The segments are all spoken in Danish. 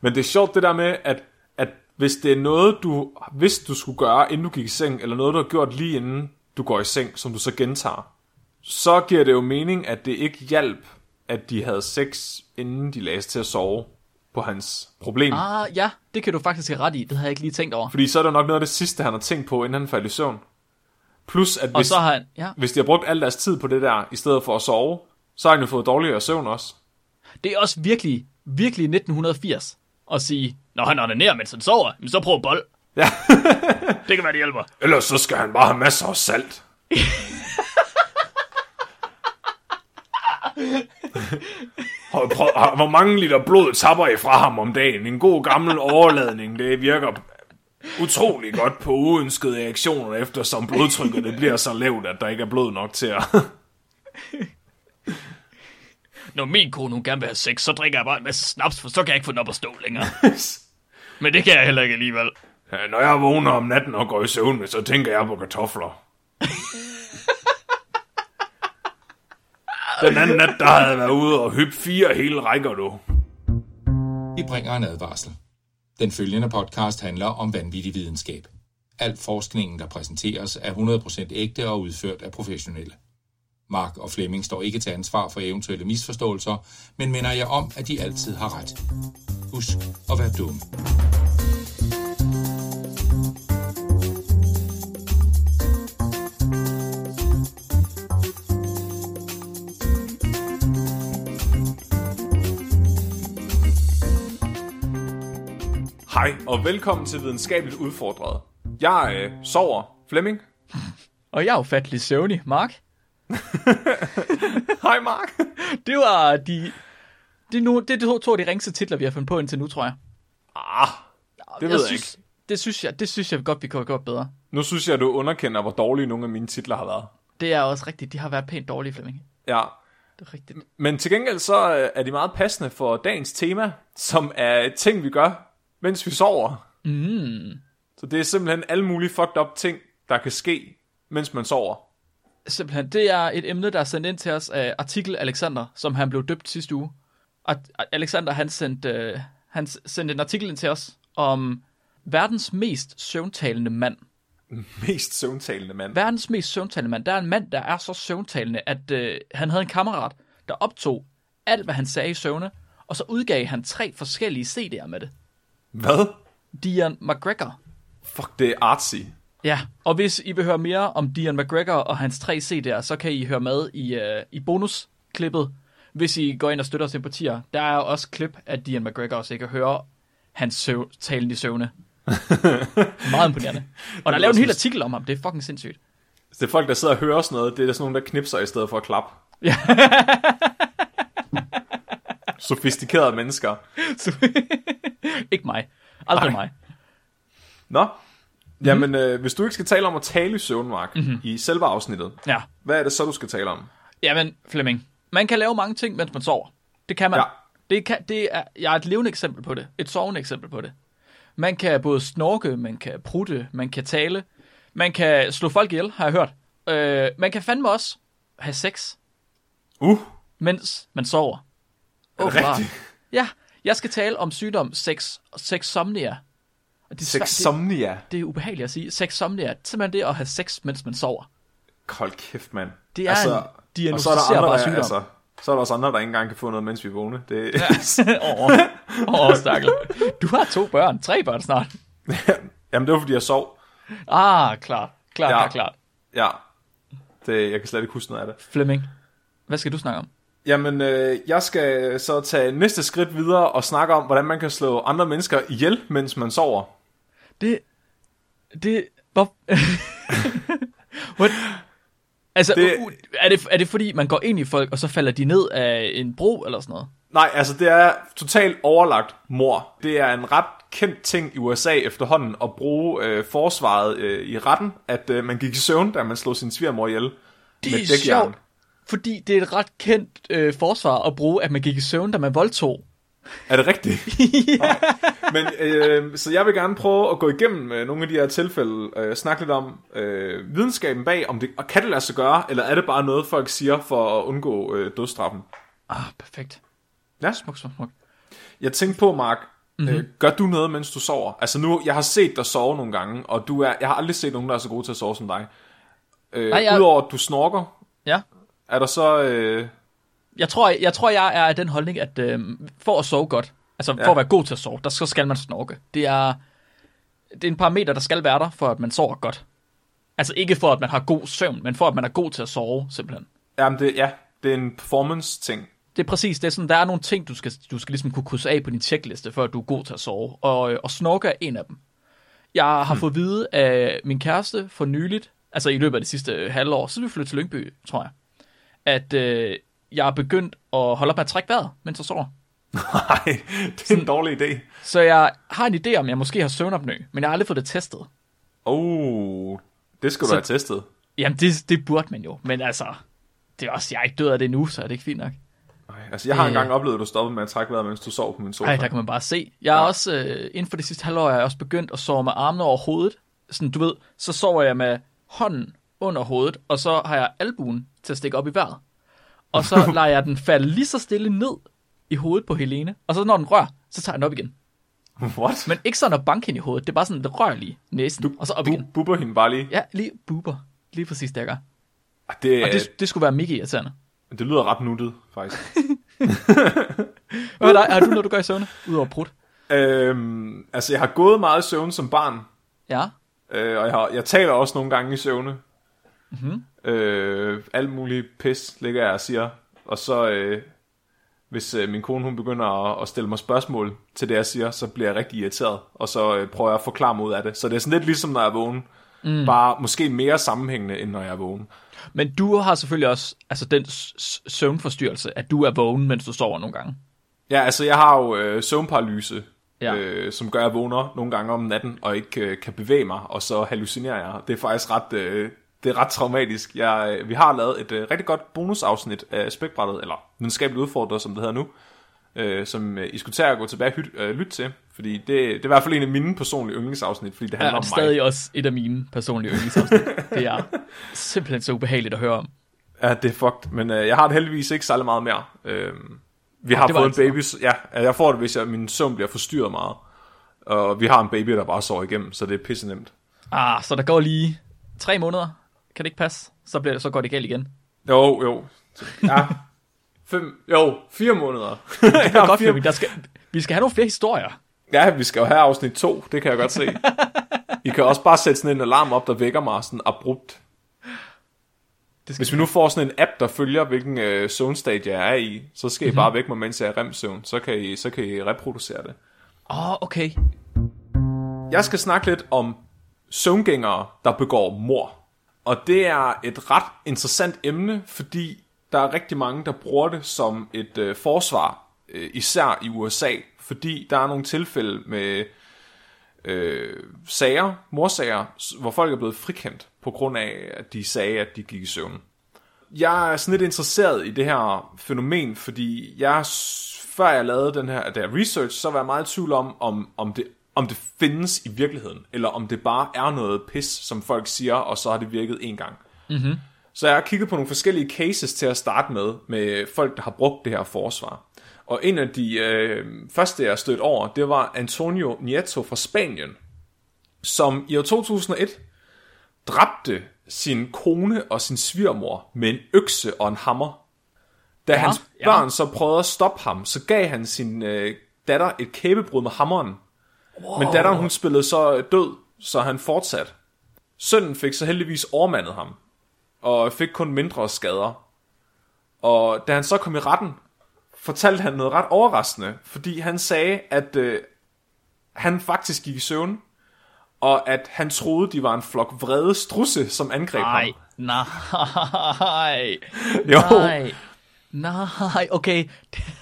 Men det er sjovt det der med, at, at hvis det er noget, du vidste, du skulle gøre, inden du gik i seng, eller noget, du har gjort lige inden du går i seng, som du så gentager, så giver det jo mening, at det ikke hjalp, at de havde sex, inden de lagde til at sove på hans problem. Ah, ja, det kan du faktisk have ret i. Det havde jeg ikke lige tænkt over. Fordi så er det nok noget af det sidste, han har tænkt på, inden han faldt i søvn. Plus, at Og hvis, så har han, ja, hvis de har brugt al deres tid på det der, i stedet for at sove, så har han jo fået dårligere søvn også. det er også virkelig, virkelig 1980 at sige, når han onanerer, mens han sover, så prøv bold. Ja. Det kan være, det hjælper. Ellers så skal han bare have masser af salt. Hvor mange liter blod tapper I fra ham om dagen? En god gammel overladning, det virker utrolig godt på uønskede reaktioner, eftersom blodtrykket det bliver så lavt, at der ikke er blod nok til at... Når min kone hun gerne vil have sex, så drikker jeg bare en masse snaps, for så kan jeg ikke få den op at stå længere. men det kan jeg heller ikke alligevel. Ja, Når jeg vågner om natten og går i søvn, så tænker jeg på kartofler. Den anden nat, der havde jeg været ude og hyppe fire hele rækker, du. Vi bringer en advarsel. Den følgende podcast handler om vanvittig videnskab. Al forskningen, der præsenteres, er 100% ægte og udført af professionelle. Mark og Flemming står ikke til ansvar for eventuelle misforståelser, men minder jer om, at de altid har ret. Husk at være dumme. Hej, og velkommen til Videnskabeligt Udfordret. Jeg øh, sover. Flemming. Og jeg er ufattelig søvnig, Mark. Hej, Mark. Det var de... Det nu, det er de to, af de ringste titler, vi har fundet på indtil nu, tror jeg. Ah, det ved jeg, synes, ikke. Det synes jeg, det synes jeg godt, vi kunne have gjort bedre. Nu synes jeg, du underkender, hvor dårlige nogle af mine titler har været. Det er også rigtigt. De har været pænt dårlige, Flemming. Ja, Det er rigtigt. men til gengæld så øh, er de meget passende for dagens tema, som er ting, vi gør, mens vi sover. Mm. Så det er simpelthen alle mulige fucked up ting, der kan ske, mens man sover. Simpelthen, det er et emne, der er sendt ind til os af Artikel Alexander, som han blev døbt sidste uge. Og Alexander, han sendte, øh, han sendte en artikel ind til os om verdens mest søvntalende mand. Mest søvntalende mand. Verdens mest søvntalende mand. Der er en mand, der er så søvntalende, at øh, han havde en kammerat, der optog alt, hvad han sagde i søvne, og så udgav han tre forskellige CD'er med det. Hvad? Dion McGregor. Fuck, det er artsy. Ja, og hvis I vil høre mere om Dion McGregor og hans tre CD'er, så kan I høre med i, øh, i bonusklippet, hvis I går ind og støtter os sympatier. Der er også klip af Dion McGregor, så I kan høre hans søv- talen i søvne. Meget imponerende. Og der er lavet en hel artikel om ham, det er fucking sindssygt. Det er folk, der sidder og hører sådan noget, det er sådan nogle, der knipser i stedet for at klappe. Ja. Sofistikerede mennesker. Ikke mig. Aldrig Nej. mig. Nå, jamen øh, hvis du ikke skal tale om at tale i søvn, Mark, mm-hmm. i selve afsnittet, Ja. hvad er det så, du skal tale om? Jamen, Flemming, man kan lave mange ting, mens man sover. Det kan man. Ja. Det, kan, det er, jeg er et levende eksempel på det. Et sovende eksempel på det. Man kan både snorke, man kan prutte, man kan tale, man kan slå folk ihjel, har jeg hørt. Øh, man kan fandme også have sex, Uh, mens man sover. er Åbenbart. rigtigt? Ja, jeg skal tale om sygdom sex, sexsomnia. Og det, er svært- Sexsomnia. det, det er ubehageligt at sige. Sexsomnia, simpelthen det at have sex, mens man sover. Hold kæft, mand. Det er en og så er der diagnosticerbar andre, der, sygdom. altså, så er der også andre, der ikke engang kan få noget, mens vi er vågne. Det, ja. Åh, oh, stakkel. Du har to børn, tre børn snart. Jamen, det var, fordi jeg sov. Ah, klart. Klart, Ja. ja. klart, klart. Ja, det, jeg kan slet ikke huske noget af det. Flemming, hvad skal du snakke om? Jamen, øh, jeg skal så tage næste skridt videre og snakke om, hvordan man kan slå andre mennesker ihjel, mens man sover. Det... Det... Hvor... What? Altså, Det- er, det, er det fordi, man går ind i folk, og så falder de ned af en bro eller sådan noget? Nej, altså det er totalt overlagt mor. Det er en ret kendt ting i USA efterhånden at bruge øh, forsvaret øh, i retten, at øh, man gik i søvn, da man slog sin svigermor ihjel Det med er sjovt, fordi det er et ret kendt øh, forsvar at bruge, at man gik i søvn, da man voldtog. Er det rigtigt? ja. Men øh, så jeg vil gerne prøve at gå igennem øh, nogle af de her tilfælde, øh, snakke lidt om øh, videnskaben bag, om det og kan det lade sig gøre, eller er det bare noget, folk siger for at undgå øh, dødsstraffen? Ah, perfekt. Ja. Smuk, smuk, smuk. Jeg tænkte på, Mark, Mm-hmm. Øh, gør du noget, mens du sover? Altså nu, jeg har set dig sove nogle gange, og du er, jeg har aldrig set nogen, der er så god til at sove som dig. Øh, Nej, jeg- Udover at du snorker, Ja. er der så... Øh, Jeg tror, jeg, tror, jeg er af den holdning, at øh, for at sove godt, altså for Ja. at være god til at sove, der så skal man snorke. Det er, det er en parameter, der skal være der, for at man sover godt. Altså ikke for, at man har god søvn, men for, at man er god til at sove, simpelthen. jamen det, ja, det er en performance-ting. Det er præcis, det er sådan, der er nogle ting, du skal, du skal ligesom kunne krydse af på din checkliste, for at du er god til at sove. Og, øh, og snorke er en af dem. Jeg har fået at vide af min kæreste for nyligt, altså i løbet af det sidste øh, halvår, så vi flyttet til Lyngby, tror jeg, at øh, jeg er begyndt at holde op med at trække vejret, mens jeg sover. Nej, det er en dårlig idé. Så jeg har en idé om, jeg måske har søvnopnø, men jeg har aldrig fået det testet. Oh, det skal du Så- have testet. Jamen, det, det burde man jo, men altså, det er også, jeg er ikke død af det nu, så er det ikke fint nok. Nej, altså jeg har Øh. engang oplevet, at du stoppede med at trække vejret, mens du sov på min sofa. Nej, der kan man bare se. Jeg er Ja. også, øh, inden for det sidste halvår, er jeg også begyndt at sove med armene over hovedet. Sådan, du ved, så sover jeg med hånden under hovedet, og så har jeg albuen til at stikke op i vejret. Og så lader jeg den falde lige så stille ned i hovedet på Helene, og så når den rør, så tager jeg den op igen. What? Men ikke sådan at banke hende i hovedet, det er bare sådan, det rører lige næsen, du og så op bu- igen. bubber hende bare lige. Ja, lige buber. Lige præcis det, jeg gør. Det, Og det, det, skulle være mega irriterende. det lyder ret nuttet, faktisk. Hvad med dig? Har du noget, du gør i søvne? Udover prut? øhm, altså, jeg har gået meget i søvn som barn, Ja. øh, og jeg, har, jeg taler også nogle gange i søvne. Mhm. Mm-hmm. Øh, alt muligt pis ligger jeg og siger. Og så, øh, hvis øh, min kone hun begynder at, at stille mig spørgsmål til det, jeg siger, så bliver jeg rigtig irriteret. Og så øh, prøver jeg at forklare mig ud af det. Så det er sådan lidt ligesom, når jeg er vågen. Mm. Bare måske mere sammenhængende, end når jeg er vågen. Men du har selvfølgelig også altså den søvnforstyrrelse, at du er vågen, mens du sover nogle gange. Ja, altså jeg har jo øh, søvnparalyse, ja. øh, som gør, at jeg vågner nogle gange om natten, og ikke øh, kan bevæge mig, og så hallucinerer jeg. Det er faktisk ret, øh, det er ret traumatisk. Jeg, øh, vi har lavet et øh, rigtig godt bonusafsnit af Spækbrættet, eller Videnskabeligt Udfordret, som det hedder nu, øh, som øh, I skulle tage at gå tilbage og hyt, øh, lytte til, fordi det, det er i hvert fald en af mine personlige yndlingsafsnit, fordi det Ja, handler og om stadig mig. også et af mine personlige yndlingsafsnit. det er simpelthen så ubehageligt at høre om. Ja, det er fucked, men øh, jeg har det heldigvis ikke særlig meget mere. Øh, vi har det fået en baby, ja, jeg får det, hvis jeg, min søvn bliver forstyrret meget. Og vi har en baby, der bare sover igennem, så det er pisse nemt. Ah, så der går lige tre måneder. Kan det ikke passe? Så, bliver det, så går det galt igen. Jo, jo. Ja. Fem, jo, fire måneder. Det er ja, godt, fire, der skal, vi skal have nogle flere historier. ja, vi skal jo have afsnit to, det kan jeg godt se. I kan også bare sætte sådan en alarm op, der vækker mig sådan abrupt. Det skal Hvis vi nu får sådan en app, der følger, hvilken øh, zonestadie jeg er i, så skal I bare vække mig, mens jeg er remsøvn. Så kan I, så kan I reproducere det. Åh, oh, okay. Jeg skal snakke lidt om søvngængere, der begår mor. Og det er et ret interessant emne, fordi der er rigtig mange, der bruger det som et øh, forsvar, øh, især i USA, fordi der er nogle tilfælde med øh, sager, morsager, hvor folk er blevet frikendt på grund af, at de sagde, at de gik i søvn. Jeg er sådan lidt interesseret i det her fænomen, fordi jeg, før jeg lavede den her, der research, så var jeg meget i tvivl om, om, om, det, om det findes i virkeligheden, eller om det bare er noget pis, som folk siger, og så har det virket en gang. Mm-hmm. Så jeg har kigget på nogle forskellige cases til at starte med, med folk, der har brugt det her forsvar. Og en af de øh, første, jeg stødt over, det var Antonio Nieto fra Spanien, som i år 2001 dræbte sin kone og sin svigermor med en økse og en hammer. Da Ja, ja, hans ja. børn så prøvede at stoppe ham, så gav han sin øh, datter et kæbebrud med hammeren. Wow. Men datteren hun spillede så død, så han fortsat. Sønnen fik så heldigvis overmandet ham, og fik kun mindre skader. Og da han så kom i retten, fortalte han noget ret overraskende, fordi han sagde, at øh, han faktisk gik i søvn, og at han troede, de var en flok vrede strusse, som angreb Nej, ham. nej, Jo. nej, nej, okay.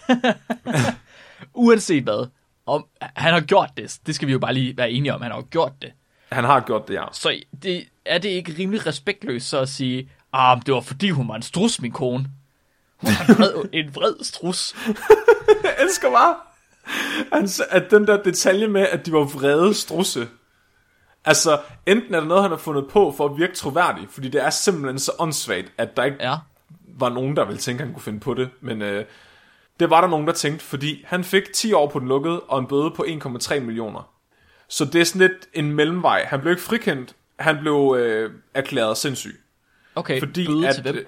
Uanset hvad, om, han har gjort det, det skal vi jo bare lige være enige om, han har jo gjort det. Han har gjort det, ja. Så det, er det ikke rimelig respektløst så at sige, ah, det var fordi hun var en strus, min kone. Hun var en vred, en vred strus. Jeg elsker bare, han, at den der detalje med, at de var vrede strusse. Altså, enten er det noget, han har fundet på for at virke troværdig, fordi det er simpelthen så åndssvagt, at der ikke Ja. var nogen, der ville tænke, at han kunne finde på det. Men øh, Det var der nogen, der tænkte, fordi han fik 10 år på den lukkede og en bøde på 1,3 millioner. Så det er sådan lidt en mellemvej. Han blev ikke frikendt, han blev øh, erklæret sindssyg. Okay, Fordi bøde at, til hvem?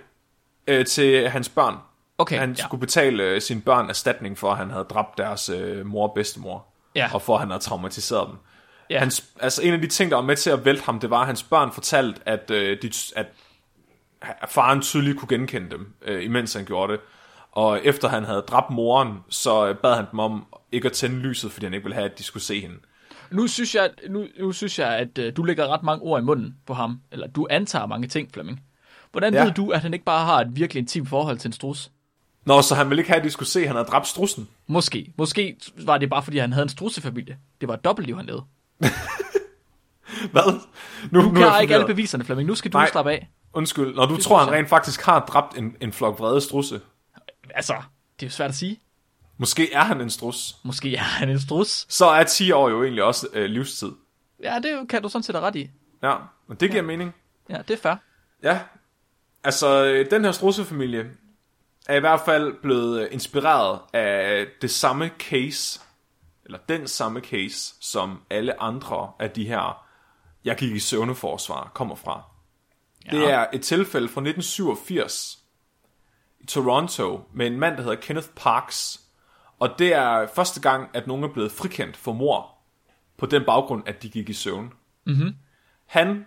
Øh, til hans børn. Okay, Han ja. skulle betale øh, sine børn erstatning for, at han havde dræbt deres øh, mor og bedstemor. Ja. Og for, at han havde traumatiseret dem. Ja. Hans, altså en af de ting, der var med til at vælte ham, det var, at hans børn fortalte, at, øh, de, at, at faren tydeligt kunne genkende dem, øh, imens han gjorde det. Og efter han havde dræbt moren, så øh, bad han dem om ikke at tænde lyset, fordi han ikke ville have, at de skulle se hende. Nu synes jeg, nu, nu synes jeg at uh, du lægger ret mange ord i munden på ham. Eller du antager mange ting, Flemming. Hvordan Ja. ved du, at han ikke bare har et virkelig intimt forhold til en strus? Nå, så han ville ikke have, at de skulle se, at han havde dræbt strussen. Måske. Måske var det bare, fordi han havde en strussefamilie. Det var et dobbeltliv, han levede. Hvad? Nu, Du nu er jeg ikke alle beviserne, Flemming. Nu skal du Nej. slappe af. Undskyld, når du Det tror, han rent faktisk har dræbt en, en flok vrede strusse. Altså, det er jo svært at sige. Måske er han en strus. Måske er han en strus. Så er 10 år jo egentlig også øh, livstid. Ja, det kan du sådan set have ret i. Ja, men det giver ja. mening. Ja, det er fair. Ja, altså øh, den her strussefamilie er i hvert fald blevet øh, inspireret af det samme case, eller den samme case, som alle andre af de her, jeg gik i søvneforsvar, kommer fra. Ja. Det er et tilfælde fra 1987 i Toronto med en mand, der hedder Kenneth Parks. Og det er første gang, at nogen er blevet frikendt for mor på den baggrund, at de gik i søvn. Mhm. Han,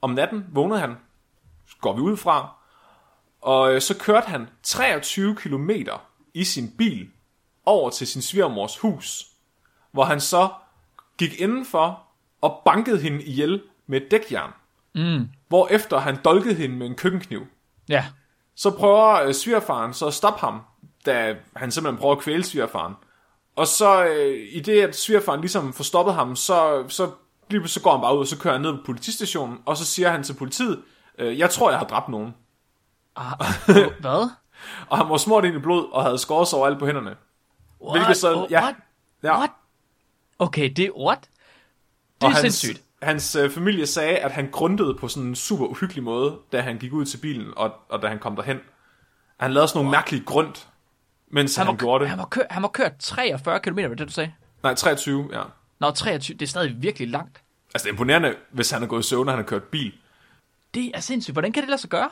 om natten vågnede han, går vi ud fra, og øh, så kørte han 23 km i sin bil over til sin svigermors hus, hvor han så gik indenfor og bankede hende ihjel med et dækjern. Mm. Hvorefter han dolkede hende med en køkkenkniv. Ja. Så prøver øh, svigerfaren så at stoppe ham, da han simpelthen prøver at kvæle svigerfaren. Og så øh, i det, at svigerfaren ligesom får stoppet ham, så, så, lige så går han bare ud, og så kører han ned på politistationen, og så siger han til politiet, øh, jeg tror, jeg har dræbt nogen. Ah, hvad? Og han var smurt ind i blod, og havde skåret sig overalt på hænderne. What? Hvilket så- Oh, ja. What? Ja. What? Okay, det er what? Det er og sindssygt. Hans øh, familie sagde, at han grundede på sådan en super uhyggelig måde, da han gik ud til bilen, og, og da han kom derhen. Han lavede sådan nogle mærkelige grund, mens han, Han var, gjorde det. han, var kør, han var kørt 43 km, var det du sagde? Nej, 23, ja. Nå, 23, det er stadig virkelig langt. Altså, det er imponerende, hvis han har gået i søvn, og han har kørt bil. Det er sindssygt. Hvordan kan det lade sig gøre?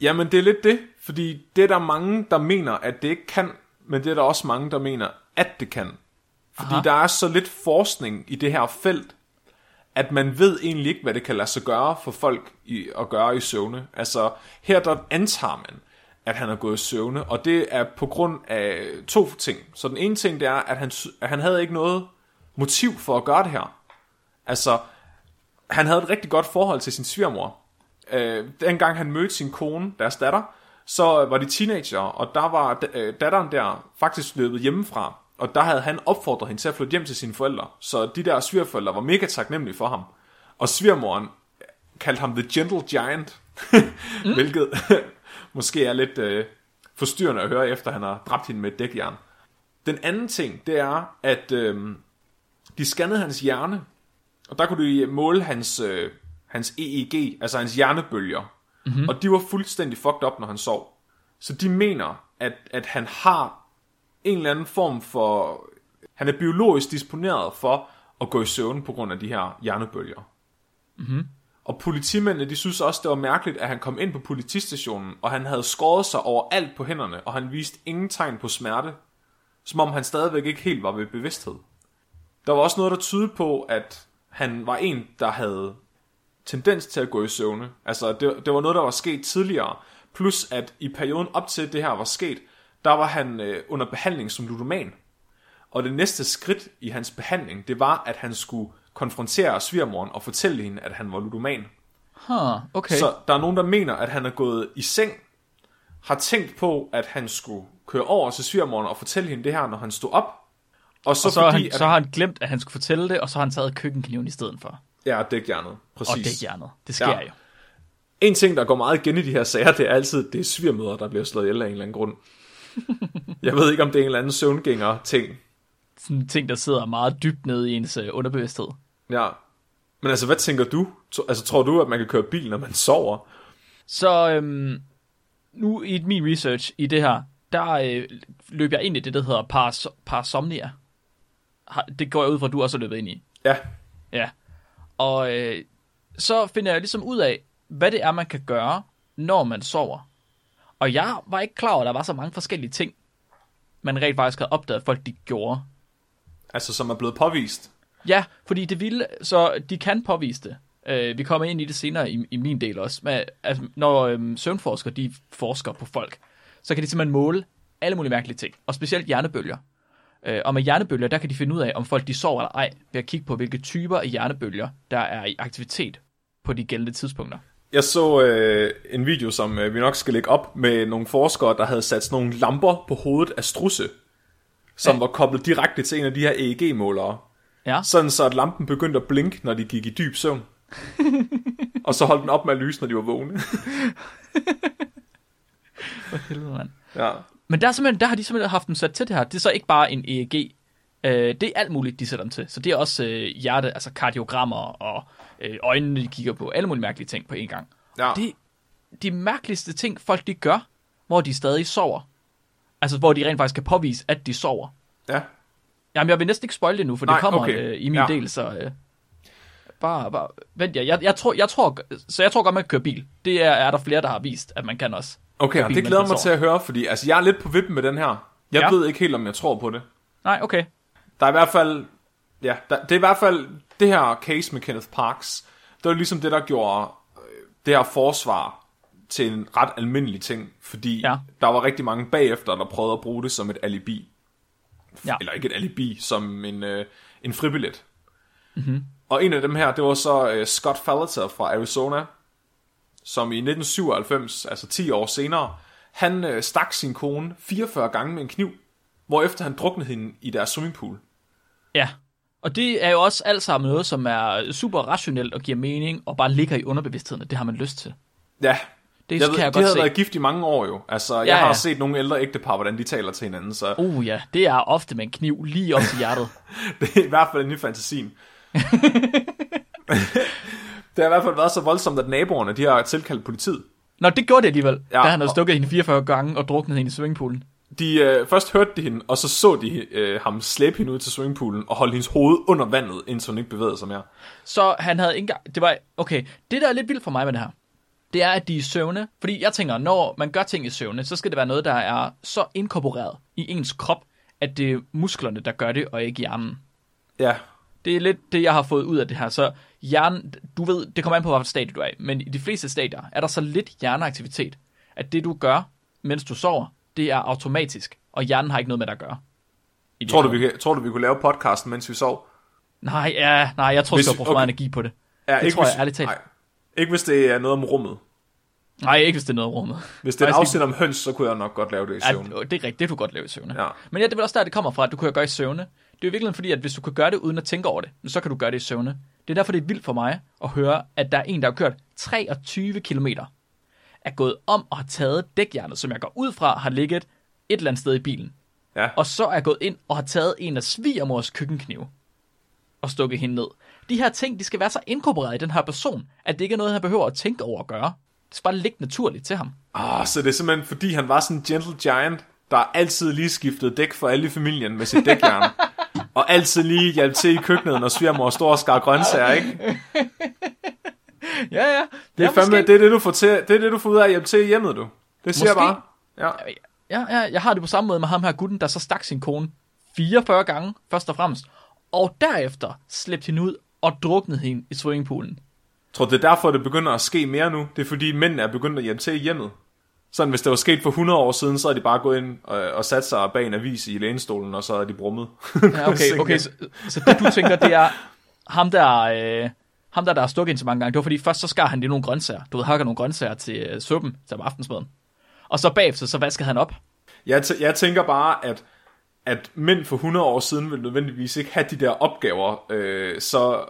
Jamen, det er lidt det, fordi det er der mange, der mener, at det ikke kan, men det er der også mange, der mener, at det kan. Fordi Aha. der er så lidt forskning i det her felt, at man ved egentlig ikke, hvad det kan lade sig gøre for folk i, at gøre i søvne. Altså, her der antager man, at han er gået i søvne, og det er på grund af to ting. Så den ene ting, det er, at han, at han havde ikke noget motiv for at gøre det her. Altså, han havde et rigtig godt forhold til sin svigermor. Øh, dengang han mødte sin kone, deres datter, så var de teenager, og der var øh, datteren der faktisk løbet hjemmefra. Og der havde han opfordret hende til at flytte hjem til sine forældre. Så de der svigerforældre var mega taknemmelige for ham. Og svigermoren kaldte ham The Gentle Giant, mm. hvilket måske er lidt øh, forstyrrende at høre, efter han har dræbt hende med et dækjern. Den anden ting, det er, at øh, de scannede hans hjerne, og der kunne de måle hans, øh, hans EEG, altså hans hjernebølger. Mm-hmm. Og de var fuldstændig fucked up, når han sov. Så de mener, at, at han har en eller anden form for... Han er biologisk disponeret for at gå i søvn på grund af de her hjernebølger. Mhm. Og politimændene, de synes også, det var mærkeligt, at han kom ind på politistationen, og han havde skåret sig over alt på hænderne, og han viste ingen tegn på smerte. Som om han stadigvæk ikke helt var ved bevidsthed. Der var også noget, der tydede på, at han var en, der havde tendens til at gå i søvne. Altså, det, det var noget, der var sket tidligere. Plus, at i perioden op til det her var sket, der var han øh, under behandling som ludoman. Og det næste skridt i hans behandling, det var, at han skulle konfrontere svigermoren og fortælle hende, at han var ludoman. Huh, okay. Så der er nogen, der mener, at han er gået i seng, har tænkt på, at han skulle køre over til svigermoren og fortælle hende det her, når han stod op. Og så, og så, har fordi, han, at så har han glemt, at han skulle fortælle det, og så har han taget køkkenkniven i stedet for. Ja, dækjernet. Præcis. Og dækhjernet. Det sker ja. jo. En ting, der går meget igen i de her sager, det er altid, det er svigermøder, der bliver slået ihjel af en eller anden grund. Jeg ved ikke, om det er en eller anden søvngænger ting. Sådan en ting, der sidder meget dybt nede i ens øh, underbevidsthed. Ja. Men altså, hvad tænker du? Altså, tror du, at man kan køre bil, når man sover? Så øhm, nu i min research i det her, der øh, løb jeg ind i det, der hedder paras, parasomnia. Det går jeg ud fra, at du også har løbet ind i. Ja, Ja. Og øh, så finder jeg ligesom ud af, hvad det er, man kan gøre, når man sover. Og jeg var ikke klar over, at der var så mange forskellige ting, man rent faktisk havde opdaget, at folk de gjorde. altså som er blevet påvist. Ja, fordi det ville, så de kan påvise det. Øh, vi kommer ind i det senere i, i min del også. Men, altså, når øhm, søvnforskere de forsker på folk, så kan de simpelthen måle alle mulige mærkelige ting, og specielt hjernebølger. Øh, og med hjernebølger, der kan de finde ud af, om folk de sover eller ej, ved at kigge på, hvilke typer af hjernebølger, der er i aktivitet på de gældende tidspunkter. Jeg så øh, en video, som øh, vi nok skal lægge op, med nogle forskere, der havde sat sådan nogle lamper på hovedet af strusse, som Ja. var koblet direkte til en af de her EEG-målere. Ja, Sådan så, at lampen begyndte at blinke, når de gik i dyb søvn. og så holdt den op med at lyse, når de var vågne. for helvede, mand. ja. Men der, er simpelthen, der har de simpelthen haft dem sat til det her. Det er så ikke bare en EEG. Øh, det er alt muligt, de sætter dem til. Så det er også øh, hjerte, altså kardiogrammer og øh, øjnene, de kigger på. Alle mulige mærkelige ting på en gang. ja. Det de mærkeligste ting, folk de gør, hvor de stadig sover. Altså, hvor de rent faktisk kan påvise, at de sover. ja. Jamen, jeg vil næsten ikke spoil det nu, for Nej, det kommer okay. øh, i min Ja. del, så... Øh, bare, bare, vent ja. Jeg, jeg, tror, jeg tror, så jeg tror godt, man kan køre bil. Det er, er der flere, der har vist, at man kan også. Okay, og bil, det glæder mig til at høre, fordi altså, jeg er lidt på vippen med den her. Jeg Ja. ved ikke helt, om jeg tror på det. Nej, okay. Der er i hvert fald, ja, der, det er i hvert fald det her case med Kenneth Parks. Det var ligesom det, der gjorde øh, det her forsvar til en ret almindelig ting, fordi Ja. der var rigtig mange bagefter, der prøvede at bruge det som et alibi. Ja. Eller ikke et alibi, som en, øh, en fribillet. Mm-hmm. Og en af dem her, det var så øh, Scott Falleter fra Arizona, som i 1997, altså 10 år senere, han øh, stak sin kone 44 gange med en kniv, hvorefter han druknede hende i deres swimmingpool. Ja. Og det er jo også alt sammen noget, som er super rationelt og giver mening, og bare ligger i underbevidstheden, at det har man lyst til. Ja, Det jeg kan ved, jeg de godt havde se. været gift i mange år jo. Altså, jeg Ja, har ja. set nogle ældre ægtepar, hvordan de taler til hinanden, så Uh ja, det er ofte med en kniv lige op til hjertet. det er i hvert fald inde i fantasien. det har i hvert fald været så voldsomt, at naboerne de har tilkaldt politiet. Nå, det gjorde det alligevel, ja, da han havde og- stukket hende 44 gange og druknet hende i swimmingpoolen. De øh, først hørte de hende, og så så de øh, ham slæbe hende ud til swimmingpoolen og holde hendes hoved under vandet, indtil hun ikke bevægede sig mere. Så han havde ikke engang... Det var... Okay, det der er lidt vildt for mig med det her, det er, at de er søvne. Fordi jeg tænker, når man gør ting i søvne, så skal det være noget, der er så inkorporeret i ens krop, at det er musklerne, der gør det, og ikke hjernen. Ja, Det er lidt det, jeg har fået ud af det her. Så hjernen, du ved, det kommer an på, hvilket stadie du er i, men i de fleste stadier er der så lidt hjerneaktivitet, at det du gør, mens du sover, det er automatisk, og hjernen har ikke noget med det at gøre. Tror du, vi, tror du, vi kunne lave podcasten, mens vi sov? Nej, ja, nej, jeg tror, Hvis- skal bruge okay. meget energi på det. Ja, Det tror jeg hvis, ærligt talt. Nej, ikke hvis det er noget om rummet. Nej, ikke hvis det er noget i rummet. Hvis det er et afsnit om høns, så kunne jeg nok godt lave det i søvn. Ja, det er rigtigt, det du godt lave i søvne. Ja. Men ja, det er vel også der, det kommer fra, at du jo gøre i søvne. Det er jo virkelig fordi, at hvis du kan gøre det uden at tænke over det, så kan du gøre det i søvne. Det er derfor, det er vildt for mig at høre, at der er en, der har kørt 23 km, er gået om og har taget dækjernet, som jeg går ud fra, har ligget et eller andet sted i bilen. Ja. Og så er gået ind og har taget en af svigermors køkkenknive og stukket hende ned. De her ting, de skal være så inkorporeret i den her person, at det ikke er noget, han behøver at tænke over at gøre. Det skal bare ligge naturligt til ham. Ah, så det er simpelthen fordi, han var sådan en gentle giant, der altid lige skiftede dæk for alle i familien med sit dækjern. og altid lige hjalp til i køkkenet, når svigermor står og skar grøntsager, ikke? Ja, ja. Det er, fandme, det er det, du får til, det er det, du får ud af at hjælpe til hjemmet, du. Det siger Måske. jeg bare. Ja. Ja, ja, jeg har det på samme måde med ham her gutten, der så stak sin kone 44 gange, først og fremmest, og derefter slæbte hende ud og druknede hende i swimmingpoolen. Jeg tror, det er derfor, det begynder at ske mere nu. Det er fordi, mændene er begyndt at hjælpe til hjemmet. Sådan, hvis det var sket for 100 år siden, så er de bare gået ind og, og sat sig bag en avis i lænestolen, og så er de brummet. Ja, okay, okay, så, så det du tænker, det er ham der, øh, ham der, der har stukket hende så mange gange, det var fordi først så skar han lige nogle grøntsager. Du ved, hakker nogle grøntsager til øh, suppen, til aftensmaden. Og så bagefter, så vaskede han op. Jeg, t- jeg tænker bare, at, at mænd for 100 år siden ville nødvendigvis ikke have de der opgaver øh, så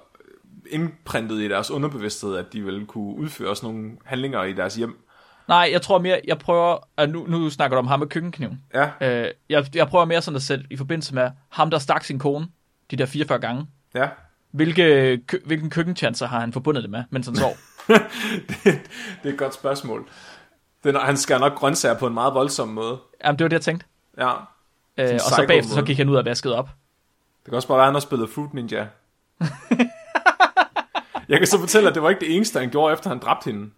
indprintet i deres underbevidsthed, at de ville kunne udføre sådan nogle handlinger i deres hjem. Nej, jeg tror mere, jeg prøver, at nu, nu snakker du om ham med køkkenkniven. Ja, Øh, jeg, jeg prøver mere sådan at sætte i forbindelse med ham, der stak sin kone, de der 44 gange. ja. Hvilke, kø, hvilken køkkentjanser har han forbundet det med, mens han sov? det, det er et godt spørgsmål. Den, han skærer nok grøntsager på en meget voldsom måde. Jamen, det var det, jeg tænkte. Ja. Øh, og så bagefter, så gik han ud og vaskede op. Det kan også bare være, at han har spillet Fruit Ninja. jeg kan så fortælle, at det var ikke det eneste, han gjorde, efter han dræbte hende.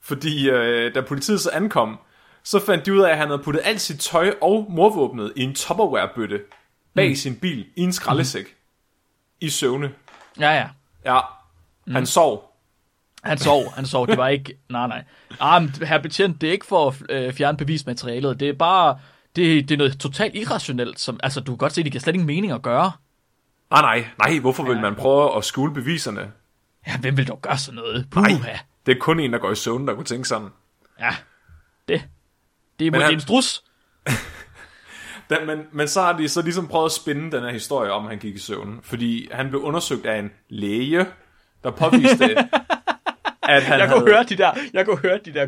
Fordi øh, da politiet så ankom, så fandt de ud af, at han havde puttet alt sit tøj og morvåbnet i en Tupperware-bøtte bag mm. sin bil i en skraldesæk. Mm. I søvne. Ja, ja. Ja, han mm. sov. Han sov, han sov. Det var ikke... Nej, nej. Ah, men her betjent, det er ikke for at øh, fjerne bevismaterialet. Det er bare... Det, det er noget totalt irrationelt. Som, altså, du kan godt se, det giver slet ingen mening at gøre. Ah, nej, nej, hvorfor vil man prøve at skjule beviserne? Ja, hvem vil dog gøre sådan noget? Nej, Puha. det er kun en, der går i søvn, der kunne tænke sådan. Ja, det. Det er måske han- en strus. Den, men, men så har de så ligesom prøvet at spinde den her historie om, at han gik i søvn. Fordi han blev undersøgt af en læge, der påviste, at han Jeg havde... kunne høre de der, jeg kunne høre de der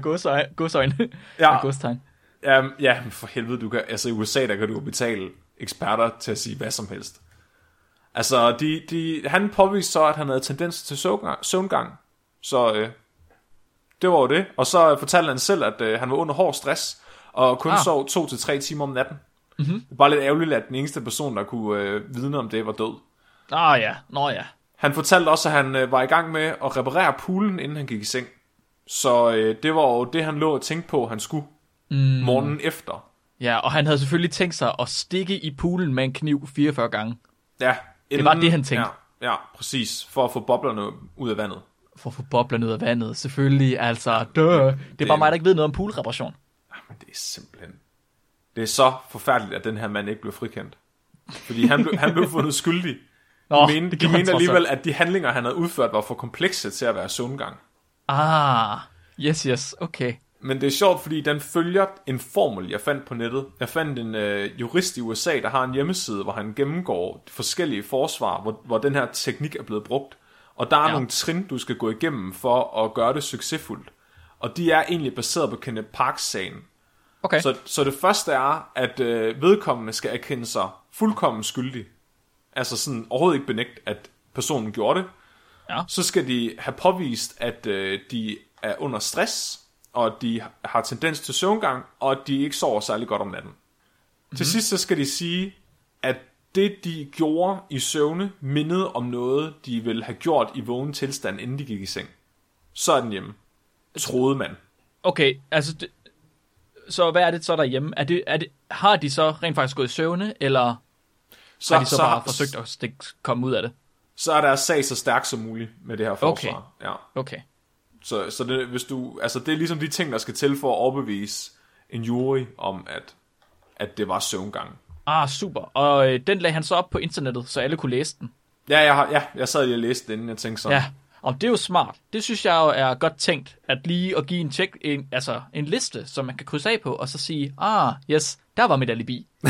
godsøjne. Ja. Ja. Godstegn. Ja, ja, for helvede, du kan, altså i USA, der kan du betale eksperter til at sige hvad som helst. Altså, de, de, han påviste så, at han havde tendens til søvngang. søvngang. Så øh, det var jo det. Og så fortalte han selv, at øh, han var under hård stress, og kun ah. Sov to til tre timer om natten. Mm-hmm. Det er bare lidt ærgerligt, at den eneste person, der kunne øh, vidne om det, var død. Ah ja, nå ja. Han fortalte også, at han øh, var i gang med at reparere poolen, inden han gik i seng. Så øh, det var jo det, han lå og tænkte på, han skulle mm. morgenen efter. Ja, og han havde selvfølgelig tænkt sig at stikke i poolen med en kniv 44 gange. Ja, Det var det, han tænkte. Ja, ja, præcis. For at få boblerne ud af vandet. For at få boblerne ud af vandet, selvfølgelig. Altså, dø. Det er Det- bare mig, der ikke ved noget om poolreparation. Men det er simpelthen... Det er så forfærdeligt, at den her mand ikke blev frikendt. Fordi han blev, han blev fundet skyldig. Nå, de mente, det de mente alligevel, at de handlinger, han havde udført, var for komplekse til at være søvngang. Ah, yes, yes, okay. Men det er sjovt, fordi den følger en formel, jeg fandt på nettet. Jeg fandt en øh, jurist i USA, der har en hjemmeside, hvor han gennemgår forskellige forsvar, hvor, hvor den her teknik er blevet brugt. Og der er. Ja. nogle trin, du skal gå igennem for at gøre det succesfuldt. Og de er egentlig baseret på Kenneth Parks-sagen. Okay. Så, så det første er, at øh, vedkommende skal erkende sig fuldkommen skyldig. Altså sådan overhovedet ikke benægt, at personen gjorde det. Ja. Så skal de have påvist, at øh, de er under stress, og at de har tendens til søvngang, og at de ikke sover særlig godt om natten. Mm-hmm. Til sidst så skal de sige, at det de gjorde i søvne mindede om noget, de ville have gjort i vågen tilstand, inden de gik i seng. Så er den hjemme. Troede man. Okay, altså, det, så hvad er det så derhjemme? Er det, er det, har de så rent faktisk gået i søvne, eller Så, har de så, så bare forsøgt at stikke, komme ud af det? så er deres sag så stærk som muligt med det her forsvar. Okay. Ja. Okay. Så, så det, hvis du, altså det er ligesom de ting, der skal til for at overbevise en jury om, at, at det var søvngang. Ah, super. Og øh, den lagde han så op på internettet, så alle kunne læse den. Ja, jeg, har, ja, jeg sad lige og læste inden jeg tænkte sådan. Ja, og det er jo smart. Det synes jeg jo er godt tænkt, at lige at give en, check, en, altså en liste, som man kan krydse af på, og så sige, ah, yes, der var mit alibi.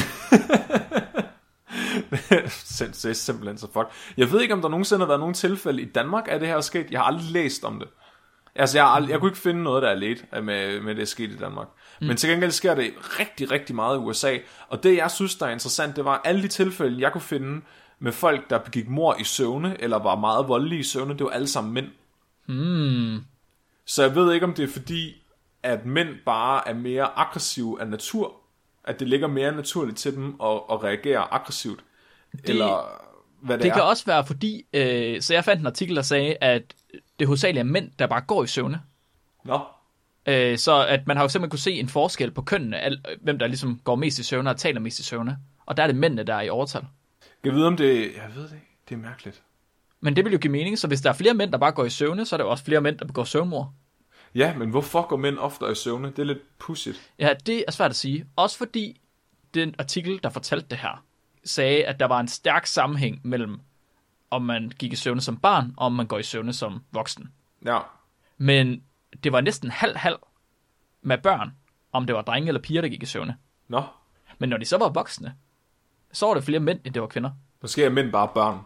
Det er simpelthen så fuck. Jeg ved ikke, om der nogensinde har været nogen tilfælde i Danmark, at det her er sket. Jeg har aldrig læst om det. Altså, jeg, aldrig, jeg kunne ikke finde noget, der er let med, med det er sket i Danmark. Mm. Men til gengæld sker det rigtig, rigtig meget i USA. Og det, jeg synes, der er interessant, det var alle de tilfælde, jeg kunne finde med folk, der begik mor i søvne, eller var meget voldelige i søvne, det var alle sammen mænd. Hmm. Så jeg ved ikke, om det er fordi, at mænd bare er mere aggressive af natur, at det ligger mere naturligt til dem at, at reagere aggressivt, det, eller hvad det, Det er. kan også være fordi, øh, så jeg fandt en artikel, der sagde, at det hovedsageligt er mænd, der bare går i søvne. Nå, Øh, så at man har jo simpelthen kunne se en forskel på kønnene, al, hvem der ligesom går mest i søvne og taler mest i søvne. Og der er det mændene, der er i overtal. Jeg ved om det, jeg ved det ikke, det er mærkeligt. Men det vil jo give mening, så hvis der er flere mænd, der bare går i søvne, så er der jo også flere mænd, der begår søvnmord. Ja, men hvorfor går mænd oftere i søvne? Det er lidt pudsigt. Ja, det er svært at sige. Også fordi den artikel, der fortalte det her, sagde, at der var en stærk sammenhæng mellem, om man gik i søvne som barn, og om man går i søvne som voksen. Ja, Men det var næsten halv-halv med børn, om det var drenge eller piger, der gik i søvne. nå, Men når de så var voksne, så var det flere mænd, end det var kvinder. måske er mænd bare børn.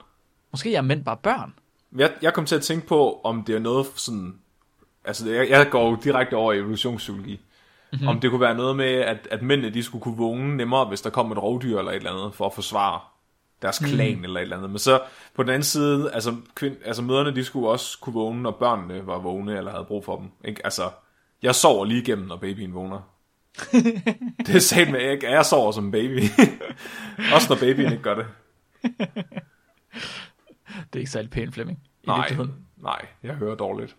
Måske er mænd bare børn. Jeg, jeg kom til at tænke på, om det er noget sådan... Altså, jeg, jeg går jo direkte over i evolutionspsykologi. Mm-hmm. Om det kunne være noget med, at, at mændene de skulle kunne vågne nemmere, hvis der kom et rovdyr eller et eller andet, for at forsvare deres klan mm. eller et eller andet. Men så på den anden side, altså, kvind, altså møderne, de skulle også kunne vågne, når børnene var vågne eller havde brug for dem. Ikke? Altså, jeg sover lige igennem, når babyen vågner. det er sat med, at jeg sover som baby. Også når babyen ikke gør det. Det er ikke særlig pænt, Flemming. I Nej, nej, jeg hører dårligt.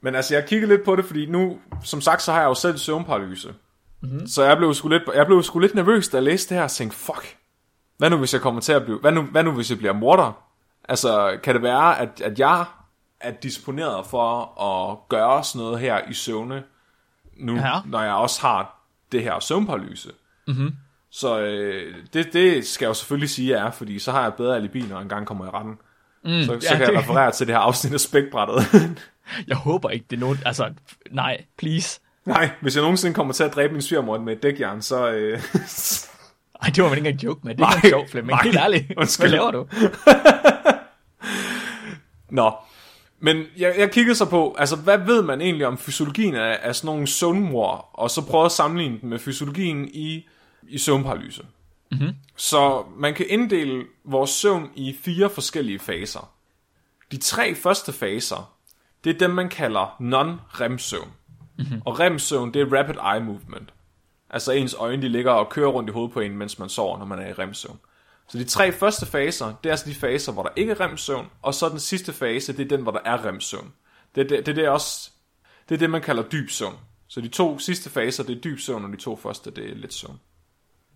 Men altså, jeg kiggede lidt på det, fordi nu, som sagt, så har jeg jo selv søvnparalyse. Mm-hmm. Så jeg blev, sgu lidt, jeg blev sgu lidt nervøs, da jeg læste det her, og tænkte, fuck, hvad nu hvis jeg kommer til at blive, hvad nu, hvad nu hvis jeg bliver morder? Altså, kan det være, at, at jeg er disponeret for at gøre sådan noget her i søvne, nu, ja. når jeg også har det her søvnparalyse? Mm-hmm. Så øh, det, det skal jeg jo selvfølgelig sige, jeg er, fordi så har jeg bedre alibi, når jeg engang kommer i retten. Mm, så, så ja, kan jeg det- referere til det her afsnit af spækbrættet. Jeg håber ikke, det er nogen... Altså, nej, please. Nej, hvis jeg nogensinde kommer til at dræbe min svigermor med et dækjern, så... Øh, Ej, det var man ikke engang joke med. Det er ikke sjovt, Flemming. Helt ærligt. Undskyld. Hvad laver du? Nå. Men jeg, jeg kiggede så på, altså hvad ved man egentlig om fysiologien af, af sådan nogle søvnmor, og så prøvede at sammenligne den med fysiologien i, i søvnparalyse. Mm-hmm. Så man kan inddele vores søvn i fire forskellige faser. De tre første faser, det er dem, man kalder non-REM-søvn. Mm-hmm. Og REM-søvn, det er Rapid Eye Movement. Altså ens øjne, de ligger og kører rundt i hovedet på en, mens man sover, når man er i REM-søvn. Så de tre første faser, det er altså de faser, hvor der ikke er REM-søvn, og så den sidste fase, det er den, hvor der er REM-søvn. Det, er det, det, er det, også, det er det, man kalder dyb søvn. Så de to sidste faser, det er dyb søvn, og de to første, det er lidt søvn.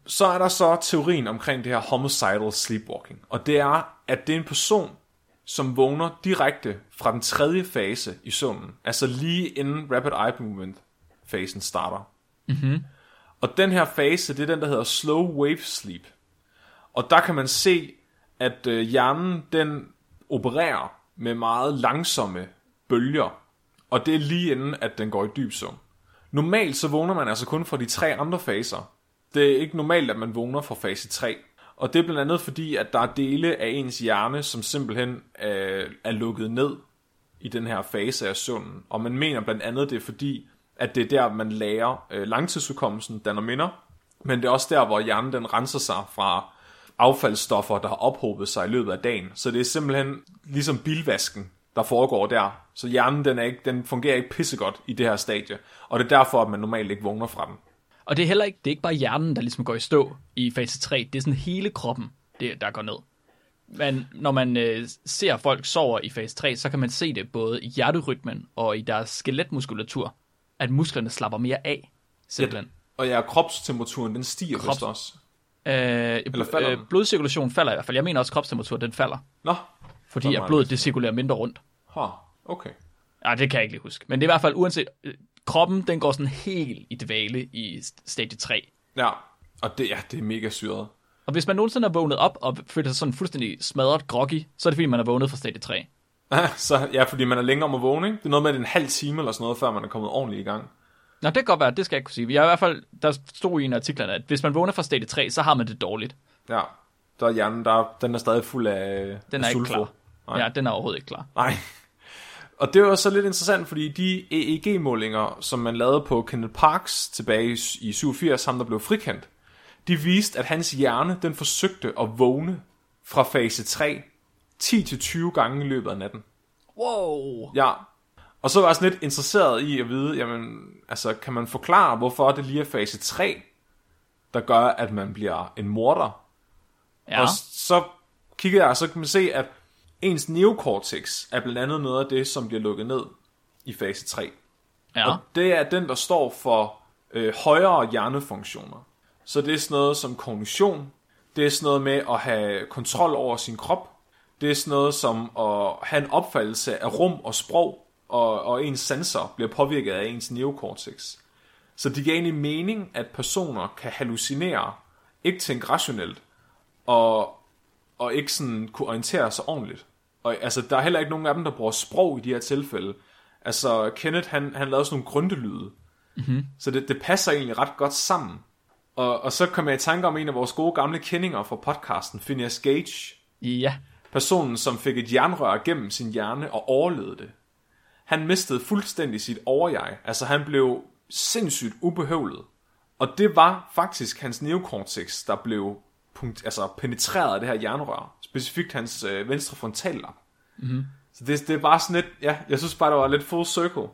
Så er der så teorien omkring det her homicidal sleepwalking, og det er, at det er en person, som vågner direkte fra den tredje fase i søvnen, altså lige inden rapid eye movement fasen starter. Mm-hmm. Og den her fase, det er den, der hedder slow wave sleep. Og der kan man se, at øh, hjernen den opererer med meget langsomme bølger. Og det er lige inden, at den går i dyb søvn. Normalt så vågner man altså kun fra de tre andre faser. Det er ikke normalt, at man vågner fra fase 3. Og det er blandt andet fordi, at der er dele af ens hjerne, som simpelthen øh, er lukket ned i den her fase af søvnen. Og man mener blandt andet, det er fordi, at det er der, man lærer øh, langtidsudkommelsen, danner minder. Men det er også der, hvor hjernen den renser sig fra affaldsstoffer, der har ophobet sig i løbet af dagen. Så det er simpelthen ligesom bilvasken, der foregår der. Så hjernen den, er ikke, den fungerer ikke pissegodt i det her stadie. Og det er derfor, at man normalt ikke vågner fra den. Og det er heller ikke, det er ikke bare hjernen, der ligesom går i stå i fase 3. Det er sådan hele kroppen, det, der går ned. Men når man øh, ser folk sover i fase 3, så kan man se det både i hjerterytmen og i deres skeletmuskulatur, at musklerne slapper mere af, simpelthen. Og ja, kropstemperaturen, den stiger Krops- også. Øh, Eller falder øh, den? blodcirkulationen falder i hvert fald. Jeg mener også, at kropstemperaturen den falder, Nå, fordi at blodet det cirkulerer mindre rundt. ha, okay. Ja, det kan jeg ikke lige huske. Men det er i hvert fald uanset, øh, kroppen den går sådan helt i dvale i st- stadie 3. Ja, og det, ja, det er mega syret. Og hvis man nogensinde er vågnet op og føler sig sådan fuldstændig smadret groggy, så er det fordi, man er vågnet fra stadie 3. så, ja, fordi man er længere om at vågne, ikke? Det er noget med, at det er en halv time eller sådan noget, før man er kommet ordentligt i gang. Nå, det kan godt være, det skal jeg ikke kunne sige. Jeg i hvert fald, der stod i en af artiklerne, at hvis man vågner fra stadie 3, så har man det dårligt. Ja, der er hjernen, der, den er stadig fuld af Den er af ikke klar. Nej. Ja, den er overhovedet ikke klar. Nej. Og det var så lidt interessant, fordi de EEG-målinger, som man lavede på Kenneth Parks tilbage i- i 87, ham der blev frikendt, de viste, at hans hjerne, den forsøgte at vågne fra fase 3 10-20 gange i løbet af natten. Wow! Ja. Og så var jeg sådan lidt interesseret i at vide, jamen, altså, kan man forklare, hvorfor det lige er fase 3, der gør, at man bliver en morder? Ja, Og så kigger jeg, og så kan man se, at ens neocortex er blandt andet noget af det, som bliver lukket ned i fase 3. ja. Og det er den, der står for øh, højere hjernefunktioner. Så det er sådan noget som kognition, det er sådan noget med at have kontrol over sin krop, det er sådan noget som at have en opfattelse af rum og sprog, og, og ens sanser bliver påvirket af ens neocortex. Så det giver egentlig mening, at personer kan hallucinere, ikke tænke rationelt, og, og ikke sådan kunne orientere sig ordentligt. Og altså, der er heller ikke nogen af dem, der bruger sprog i de her tilfælde. Altså, Kenneth, han, han lavede sådan nogle grundelyde. Mm-hmm. Så det, det passer egentlig ret godt sammen. Og, og så kom jeg i tanke om en af vores gode gamle kendinger fra podcasten, Phineas Gage. Ja. Personen, som fik et jernrør gennem sin hjerne og overlevede det. Han mistede fuldstændig sit overjeg. Altså, han blev sindssygt ubehøvlet. Og det var faktisk hans neocortex, der blev punkt, altså penetreret af det her jernrør. Specifikt hans øh, venstre frontallap. Mm-hmm. Så det, det var sådan lidt, ja, jeg synes bare, det var lidt full circle.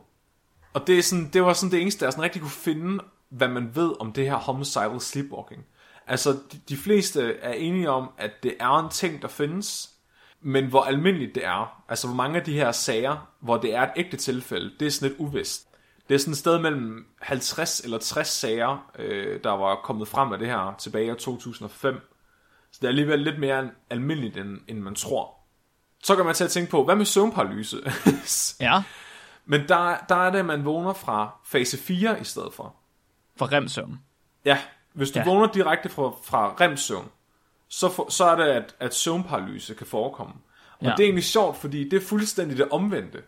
Og det, er sådan, det var sådan det eneste, jeg sådan rigtig kunne finde hvad man ved om det her homicidal sleepwalking. Altså, de, de fleste er enige om, at det er en ting, der findes, men hvor almindeligt det er, altså hvor mange af de her sager, hvor det er et ægte tilfælde, det er sådan lidt uvist. Det er sådan et sted mellem 50 eller 60 sager, øh, der var kommet frem af det her tilbage i 2005. Så det er alligevel lidt mere almindeligt, end, end man tror. Så kan man til at tænke på, hvad med søvnparalyse? Ja, Men der, der er det, at man vågner fra fase 4 i stedet for. for remsøvn. Ja, hvis du ja. vågner direkte fra, fra remsøvn, så, for, så er det, at, at søvnparalyse kan forekomme. Og Ja. det er egentlig sjovt, fordi det er fuldstændig det omvendte.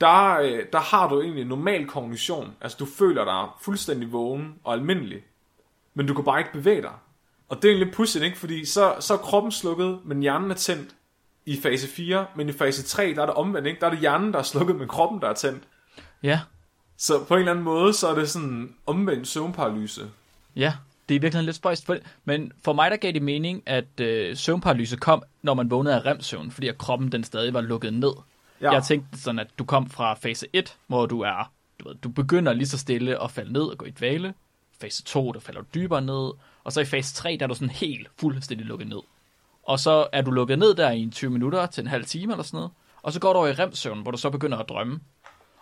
Der, øh, der har du egentlig normal kognition. Altså, du føler dig fuldstændig vågen og almindelig. Men du kan bare ikke bevæge dig. Og det er egentlig pudsigt, ikke? Fordi så, så er kroppen slukket, men hjernen er tændt i fase 4. Men i fase 3, der er det omvendt, ikke? Der er det hjernen, der er slukket, men kroppen, der er tændt. Ja, Så på en eller anden måde, så er det sådan omvendt søvnparalyse. ja. Det er virkelig lidt spøjst. Men for mig der gav det mening, at øh, søvnparalyse kom, når man vågnede af remsøvn, fordi at kroppen den stadig var lukket ned. Ja. Jeg tænkte sådan, at du kom fra fase 1, hvor du er, du, ved, du begynder lige så stille at falde ned og gå i dvale. Fase 2, der falder du dybere ned. Og så i fase 3, der er du sådan helt fuldstændig lukket ned. Og så er du lukket ned der i en 20 minutter til en halv time eller sådan noget. Og så går du over i remsøvn, hvor du så begynder at drømme.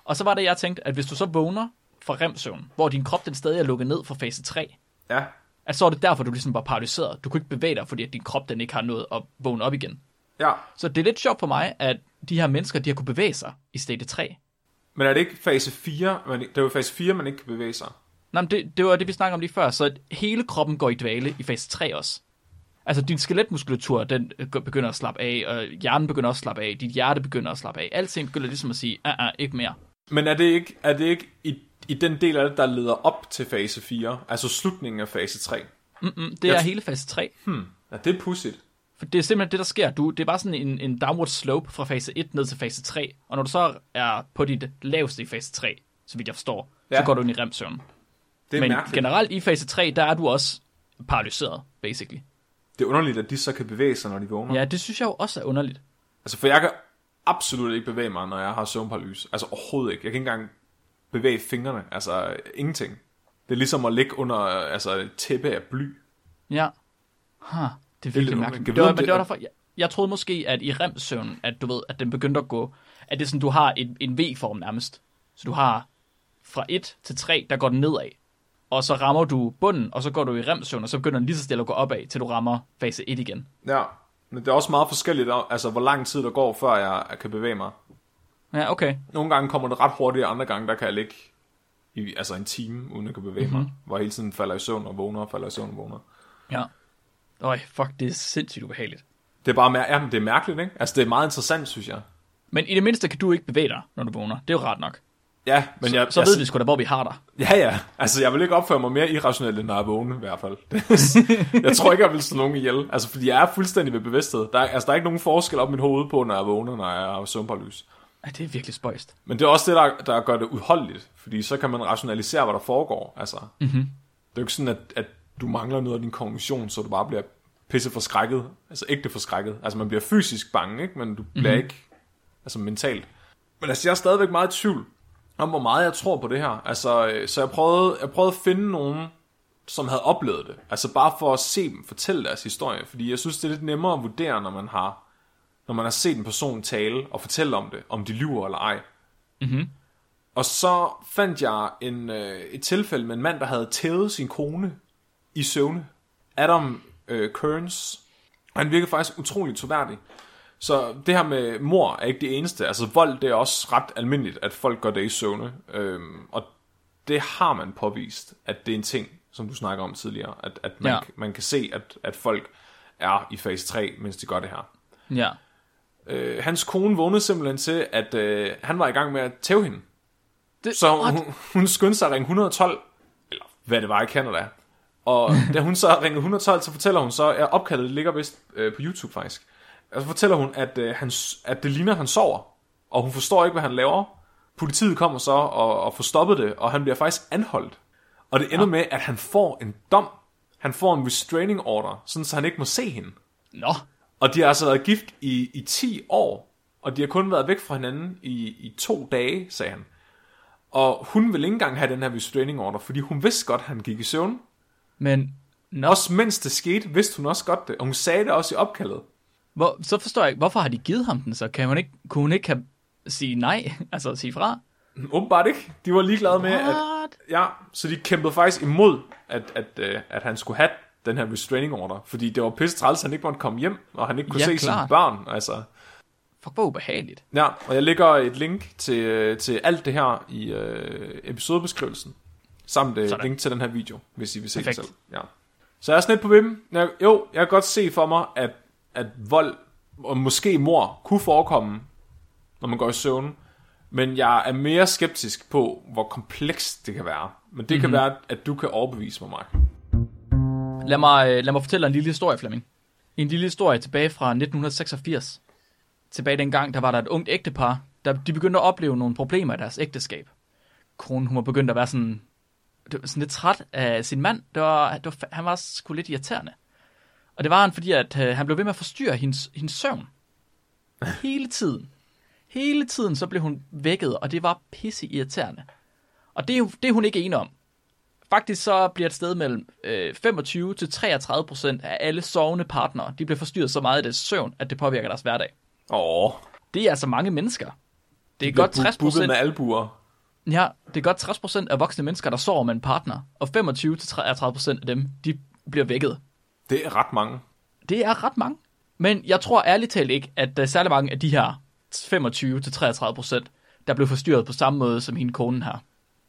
Og så var det, jeg tænkte, at hvis du så vågner fra remsøvn, hvor din krop den stadig er lukket ned fra fase 3, Ja, at så er det derfor, du ligesom var paralyseret. Du kunne ikke bevæge dig, fordi at din krop den ikke har nået at vågne op igen. ja. Så det er lidt sjovt for mig, at de her mennesker, de har kunne bevæge sig i stadie 3. Men er det ikke fase 4? Man, det er jo fase 4, man ikke kan bevæge sig. Nej, men det, det var det, vi snakkede om lige før. Så hele kroppen går i dvale i fase 3 også. Altså, din skeletmuskulatur, den øh, begynder at slappe af, og hjernen begynder også at slappe af, dit hjerte begynder at slappe af. Alting begynder ligesom at sige, ah, ah, ikke mere. Men er det ikke, er det ikke i, i den del af det, der leder op til fase 4? Altså slutningen af fase 3? Mm-mm, det er Jeg hele fase 3. Hmm, ja, det er pudsigt. For det er simpelthen det, der sker. Du, det er bare sådan en, en downward slope fra fase 1 ned til fase 3. Og når du så er på dit laveste i fase 3, så vidt jeg forstår, ja. så går du ind i remsøvn. Det er Men mærkeligt. generelt i fase 3, der er du også paralyseret, basically. Det er underligt, at de så kan bevæge sig, når de vågner. Ja, det synes jeg jo også er underligt. Altså, for jeg kan absolut ikke bevæge mig, når jeg har søvnparalyse. Altså overhovedet ikke. Jeg kan ikke engang bevæge fingrene. Altså ingenting. Det er ligesom at ligge under altså, et tæppe af bly. Ja. Huh, det er virkelig mærkeligt. Det var, men det var derfor, jeg, jeg troede måske, at i remsøvn, at du ved, at den begyndte at gå, at det er sådan, du har en, en V-form nærmest. Så du har fra 1 til 3, der går den nedad. Og så rammer du bunden, og så går du i remsøvn, og så begynder den lige så stille at gå opad, til du rammer fase 1 igen. Ja, men det er også meget forskelligt, altså hvor lang tid der går, før jeg kan bevæge mig. Ja, okay. Nogle gange kommer det ret hurtigt, og andre gange, der kan jeg ligge i altså en time, uden at kunne bevæge mm-hmm. mig. Hvor jeg hele tiden falder i søvn og vågner, og falder i søvn og vågner. Ja. Øj, fuck, det er sindssygt ubehageligt. Det er bare mær- jamen, det er mærkeligt, ikke? Altså, det er meget interessant, synes jeg. Men i det mindste kan du ikke bevæge dig, når du vågner. Det er jo rart nok. Ja, men Så, jeg, så jeg, ved vi sgu da, hvor vi har dig. Ja, ja. Altså, jeg vil ikke opføre mig mere irrationelt, end når jeg er vågen, i hvert fald. jeg tror ikke, jeg vil slå nogen ihjel. Altså, fordi jeg er fuldstændig ved bevidsthed. Der er, altså, der er ikke nogen forskel op i mit hoved på, når jeg er og når jeg har søvnparlys. Ja, det er virkelig spøjst. Men det er også det, der, der gør det udholdeligt. Fordi så kan man rationalisere, hvad der foregår. Altså, mm-hmm. Det er jo ikke sådan, at, at du mangler noget af din kognition, så du bare bliver pisse forskrækket. Altså ægte forskrækket. Altså man bliver fysisk bange, ikke? men du bliver mm-hmm. ikke altså mentalt. Men altså jeg er stadigvæk meget i tvivl om, hvor meget jeg tror på det her. Altså, øh, så jeg prøvede, jeg prøvede at finde nogen, som havde oplevet det. Altså bare for at se dem fortælle deres historie. Fordi jeg synes, det er lidt nemmere at vurdere, når man har, når man har set en person tale og fortælle om det, om de lyver eller ej. Og så fandt jeg en, øh, et tilfælde med en mand, der havde tævet sin kone i søvne. Adam øh, Kearns. Han virker faktisk utrolig troværdig. Så det her med mor er ikke det eneste. Altså vold, det er også ret almindeligt, at folk gør det i søvne. Øhm, og det har man påvist, at det er en ting, som du snakker om tidligere. At, at man, ja. man kan se, at, at folk er i fase 3, mens de gør det her. Ja. Øh, hans kone vågnede simpelthen til, at øh, han var i gang med at tæve hende. Det, Så what? hun, hun skyndte sig at ringe 112, eller hvad det var i Canada. Og da hun så ringede 112, så fortæller hun så, at opkaldet ligger vist øh, på YouTube faktisk. Og så fortæller hun, at, øh, han, at det ligner, at han sover. Og hun forstår ikke, hvad han laver. Politiet kommer så og, og får stoppet det, og han bliver faktisk anholdt. Og det ender med, at han får en dom. Han får en restraining order, sådan så han ikke må se hende. Nå, Og de har altså været gift i, i 10 år, og de har kun været væk fra hinanden i, i to dage, sagde han. Og hun ville ikke engang have den her restraining order, fordi hun vidste godt, at han gik i søvn. Men nå, Også mens det skete, vidste hun også godt det. Og hun sagde det også i opkaldet. hvor, så forstår jeg ikke, hvorfor har de givet ham den så? Kan hun ikke, kunne hun ikke have, sige nej, altså sige fra? Åbenbart ikke. De var ligeglade med, at... What? Ja, så de kæmpede faktisk imod, at, at, øh, at han skulle have den her restraining order. Fordi det var pisse træls, han ikke måtte komme hjem, og han ikke kunne Ja, se klart. sine børn. Altså. Fuck, hvor ubehageligt. Ja, og jeg lægger et link til, øh, til alt det her i øh, episodebeskrivelsen. Samt et Sådan. link til den her video, hvis I vil se Perfekt. det selv. Ja. Så jeg er sådan lidt på vippen. Jeg, jo, jeg kan godt se for mig, at, at vold og måske mor kunne forekomme, når man går i søvn. Men jeg er mere skeptisk på, hvor komplekst det kan være. Men det mm-hmm. kan være, at du kan overbevise mig, Mark. Lad mig, øh, lad mig fortælle dig en lille historie, Flemming. En lille historie tilbage fra 1986. Tilbage dengang, der var der et ungt ægtepar, der de begyndte at opleve nogle problemer i deres ægteskab. Konen, hun var begyndt at være sådan, det var sådan lidt træt af sin mand. Det var, det var, han var sgu lidt irriterende. Og det var han, fordi at, øh, han blev ved med at forstyrre hendes, hendes søvn. Hele tiden. Hele tiden så blev hun vækket, og det var pisse irriterende. Og det er, det er hun ikke enig om. Faktisk så bliver et sted mellem øh, 25 til 33 procent af alle sovende partnere, de bliver forstyrret så meget af deres søvn, at det påvirker deres hverdag. Åh, Det er altså mange mennesker. Det er bliver godt 60 bu- buppet procent. med albuer. Ja, det er godt 60 procent af voksne mennesker, der sover med en partner, og 25 til 33 procent af dem, de bliver vækket. Det er ret mange. Det er ret mange. Men jeg tror ærligt talt ikke, at der er særlig mange af de her 25 til 33 procent, der blev forstyrret på samme måde som hende konen her.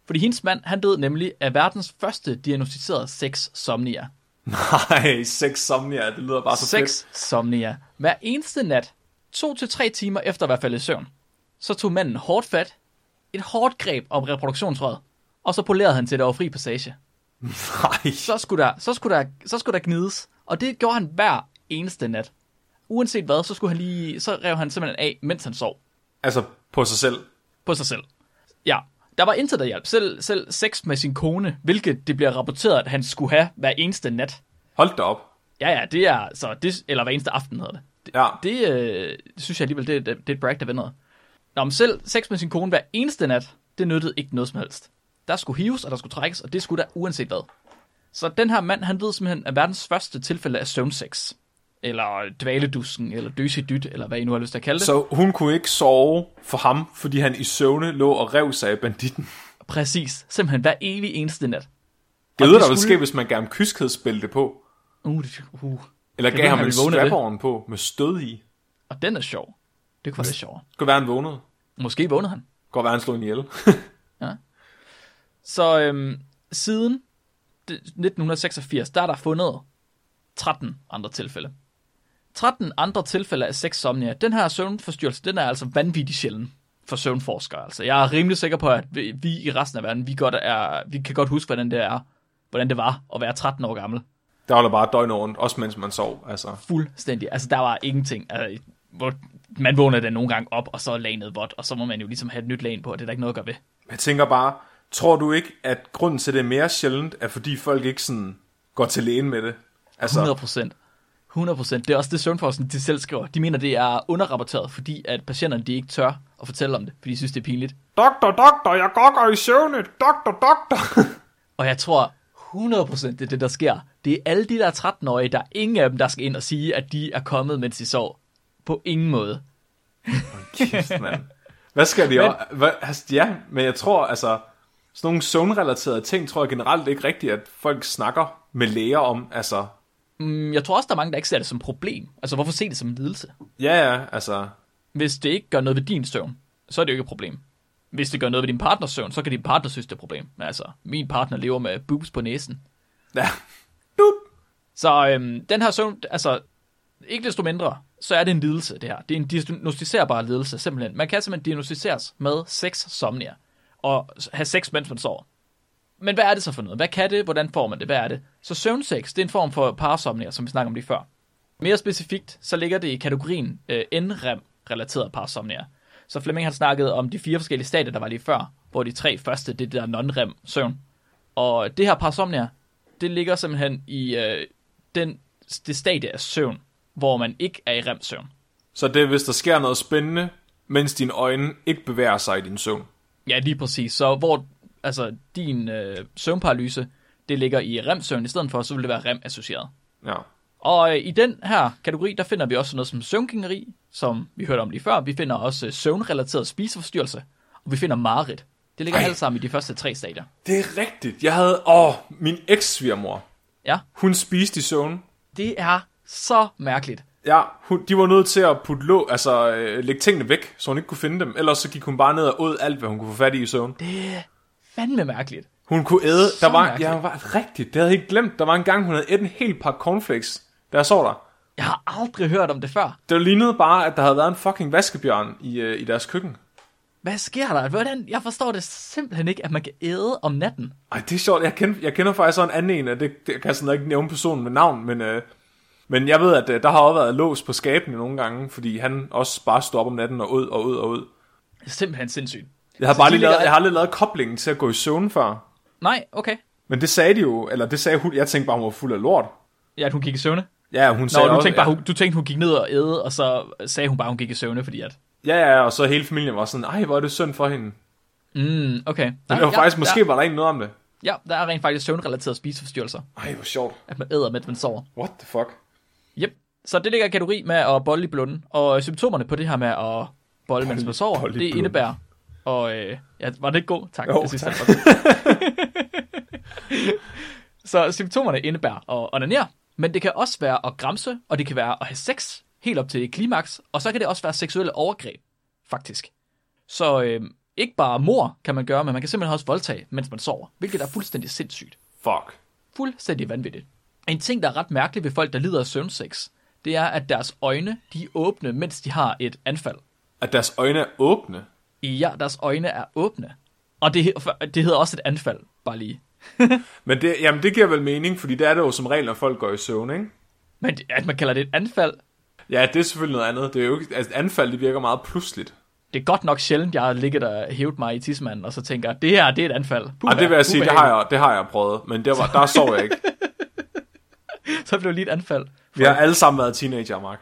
Fordi hendes mand, han døde nemlig af verdens første diagnostiserede sex somnia. Nej, sex somnia, det lyder bare så fedt. Sex somnia. Hver eneste nat, to til tre timer efter at være faldet i søvn, så tog manden hårdt fat, et hårdt greb om reproduktionsrøret, og så polerede han til, at der var fri passage. Nej, Så skulle, der, så, skulle der, så skulle der gnides, og det gjorde han hver eneste nat. Uanset hvad, så, skulle han lige, så rev han simpelthen af, mens han sov altså på sig selv. på sig selv. Ja, der var intet, der hjalp. Selv, selv sex med sin kone, hvilket det bliver rapporteret, at han skulle have hver eneste nat. Hold da op. Ja, ja, det er så, det, eller hver eneste aften hedder det. Ja, Det øh, det synes jeg alligevel, det, det, det er et brag, der ved noget. Nå, men selv sex med sin kone hver eneste nat, det nyttede ikke noget som helst. Der skulle hives, og der skulle trækkes, og det skulle der uanset hvad. Så den her mand, han ved simpelthen af verdens første tilfælde af søvnsex. Eller dvaledusken, eller døsedyt, eller hvad I nu har lyst til at kalde det. Så... hun kunne ikke sove for ham, fordi han i søvne lå og rev sig af banditten. Præcis. Simpelthen hver evig eneste nat. Det ved der skulle- ske, hvis man gav ham kyskhedsbælte på. Uh, det, uh. Eller gav ham en strap på med stød i. Og den er sjov. Det kunne være lidt sjovere. Det kunne være, han vågnede. Måske vågnede han. Det kunne være, han slog en ihjel. Så øhm, siden det- 1986, der er der fundet 13 andre tilfælde. 13 andre tilfælde af sexsomnia. Den her søvnforstyrrelse, den er altså vanvittig sjælden for søvnforskere. Altså, jeg er rimelig sikker på, at vi, i resten af verden, vi, godt er, vi kan godt huske, hvordan det er, hvordan det var at være 13 år gammel. Der holder bare døgnet rundt, også mens man sov. Altså. Fuldstændig. Altså, der var ingenting. Altså, hvor man vågner da nogle gange op, og så er lanet vådt, og så må man jo ligesom have et nyt lag på, og det er der ikke noget at gøre ved. Jeg tænker bare, tror du ikke, at grunden til, at det er mere sjældent, er fordi folk ikke sådan går til lægen med det? Altså, 100 procent. 100 procent. Det er også det, søvnforskning de selv skriver. De mener, det er underrapporteret, fordi at patienterne de ikke tør at fortælle om det, fordi de synes, det er pinligt. doktor, doktor, jeg gokker i søvne. Doktor, doktor. Og jeg tror 100 procent, det er det, der sker. Det er alle de der 13-årige, der er ingen af dem, der skal ind og sige, at de er kommet, mens de sov. På ingen måde. Kæft, mand. Hvad skal de Men- også? Hvad, altså, ja, men jeg tror, altså, sådan nogle søvnrelaterede ting, tror jeg generelt ikke rigtigt, at folk snakker med læger om. Altså, Mm, Jeg tror også, der er mange, der ikke ser det som et problem. Altså, hvorfor se det som en lidelse? ja, ja, altså, Hvis det ikke gør noget ved din søvn, så er det jo ikke et problem. Hvis det gør noget ved din partners søvn, så kan din partner synes, det er et problem. Men altså, min partner lever med boobs på næsen. ja. Dup. Så øhm, den her søvn, altså, ikke desto mindre, så er det en lidelse, det her. Det er en diagnostiserbar lidelse, simpelthen. Man kan simpelthen diagnostiseres med sex somnia, og have sex, mens man sover. Men hvad er det så for noget? Hvad kan det? Hvordan får man det? Hvad er det? Så søvnsex, det er en form for parasomnia, som vi snakker om lige før. Mere specifikt, så ligger det i kategorien øh, NREM-relateret parasomnia. Så Flemming har snakket om de fire forskellige stadier, der var lige før, hvor de tre første, det er det der non-REM-søvn. Og det her parasomnia, det ligger simpelthen i øh, den, det stadie af søvn, hvor man ikke er i REM-søvn. Så det er, hvis der sker noget spændende, mens dine øjne ikke bevæger sig i din søvn. Ja, lige præcis. Så hvor altså, din øh, søvnparalyse, det ligger i REM-søvn i stedet for, så vil det være REM-associeret. Ja. Og øh, i den her kategori, der finder vi også noget som søvngængeri, som vi hørte om lige før. Vi finder også øh, søvnrelateret spiseforstyrrelse, og vi finder mareridt. Det ligger Ej. alt sammen i de første tre stadier. Det er rigtigt. Jeg havde... Åh, min eks-svigermor. Ja, Hun spiste i søvn. det er så mærkeligt. Ja, hun, de var nødt til at putte lå, altså øh, lægge tingene væk, så hun ikke kunne finde dem. Ellers så gik hun bare ned og åd alt, hvad hun kunne få fat i i søvn. Det fandme mærkeligt. Hun kunne æde... Så Der var, mærkeligt. ja, var rigtigt. Det havde jeg ikke glemt. Der var en gang, hun havde ædt en hel pakke cornflakes, da jeg så der. Jeg har aldrig hørt om det før. Det lignede bare, at der havde været en fucking vaskebjørn i, øh, i deres køkken. Hvad sker der? Hvordan? Jeg forstår det simpelthen ikke, at man kan æde om natten. Ej, det er sjovt. Jeg kender, jeg kender faktisk sådan en anden en, og det, det jeg kan sådan ikke nævne personen med navn, men, øh, men jeg ved, at øh, der har også været lås på skabene nogle gange, fordi han også bare stod op om natten og ud og ud og ud. Det er simpelthen sindssygt. Jeg har Så bare lige lavet, jeg har lige lavet koblingen til at gå i søvn før. Nej, okay. Men det sagde de jo, eller det sagde hun, jeg tænkte bare, hun var fuld af lort. Ja, at hun gik i søvne. Ja, hun Nå, sagde du også, tænkte, bare, ja, hun, du tænkte, hun gik ned og æde, og så sagde hun bare, hun gik i søvne, fordi at... ja, ja, og så hele familien var sådan, ej, hvor er det synd for hende. Mm, okay. Men det var faktisk, måske var der ikke noget om det. Ja, der er rent faktisk søvnrelaterede spiseforstyrrelser, Ej, hvor sjovt. at man æder, mens man sover. What the fuck? Yep. Så det ligger i kategori med at bolle i blunden. Og symptomerne på det her med at bolle, mens man sover, det indebærer... Og øh, ja, var det ikke god? Tak. Jo, synes, tak. Så symptomerne indebærer at onanere, men det kan også være at gramse, og det kan være at have sex, helt op til klimaks, og så kan det også være seksuelle overgreb, faktisk. Så øh, ikke bare mor kan man gøre, men man kan simpelthen også voldtage, mens man sover, hvilket er fuldstændig sindssygt. Fuck. Fuldstændig vanvittigt. En ting, der er ret mærkelig ved folk, der lider af søvnsex, det er, at deres øjne, de er åbne, mens de har et anfald. At deres øjne er åbne. Ja, deres øjne er åbne. Og det, det hedder også et anfald, bare lige. Men det, jamen, det giver vel mening, fordi det er det jo som regel, når folk går i søvn, ikke? Men at man kalder det et anfald, Ja, det er selvfølgelig noget andet. Det er jo ikke, altså, et anfald, det virker meget pludseligt. det er godt nok sjældent, jeg har ligget og hævet mig i tissemanden, og så tænker, det her, det er et anfald. Puh, Ej, det vil jeg sige, det har jeg, det har jeg prøvet, men det var, der sov jeg ikke. Så blev det lige et anfald. Vi har alle sammen været teenager, Mark.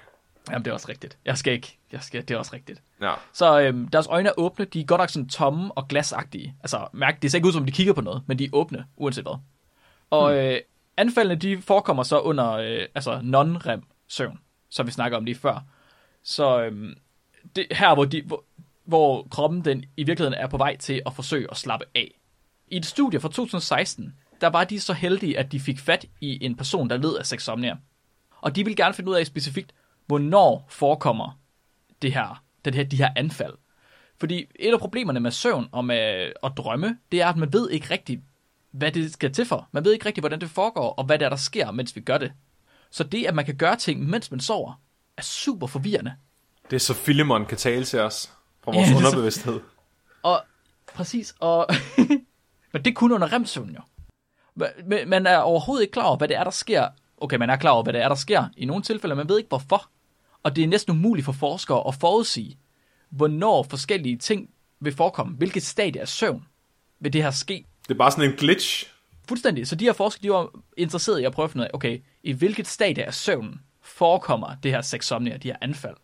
Jamen, det er også rigtigt. Jeg skal ikke. Jeg skal, det er også rigtigt. Ja. Så øhm, deres øjne er åbne, de er godt nok sådan tomme og glasagtige. Altså, mærk, det ser ikke ud som, de kigger på noget, men de er åbne, uanset hvad. Og Hmm. øh, anfaldene, de forekommer så under øh, altså non-rem søvn, som vi snakker om lige før. Så øhm, det her, hvor, de, hvor, hvor kroppen den i virkeligheden er på vej til at forsøge at slappe af. I et studie fra 2016, der var de så heldige, at de fik fat i en person, der led af sexomnia. Og de vil gerne finde ud af specifikt, hvornår forekommer det her, det her, de her anfald. Fordi et af problemerne med søvn og med at drømme, det er, at man ved ikke rigtigt, hvad det skal til for. Man ved ikke rigtigt, hvordan det foregår, og hvad der, er, der sker, mens vi gør det. Så det, at man kan gøre ting, mens man sover, er super forvirrende. Det er så Filemon kan tale til os fra vores Ja, er så- underbevidsthed. Og præcis, og men det er kun under remsøvn jo. Man er overhovedet ikke klar over, hvad det er, der sker. Okay, man er klar over, hvad det er, der sker i nogle tilfælde, man ved ikke hvorfor. Og det er næsten umuligt for forskere at forudsige, hvornår forskellige ting vil forekomme. Hvilket stadie af søvn vil det her ske? Det er bare sådan en glitch. Fuldstændig. Så de her forskere, de var interesseret i at prøve at finde ud af, okay, i hvilket stadie af søvnen forekommer det her sexsomnia, de her anfald.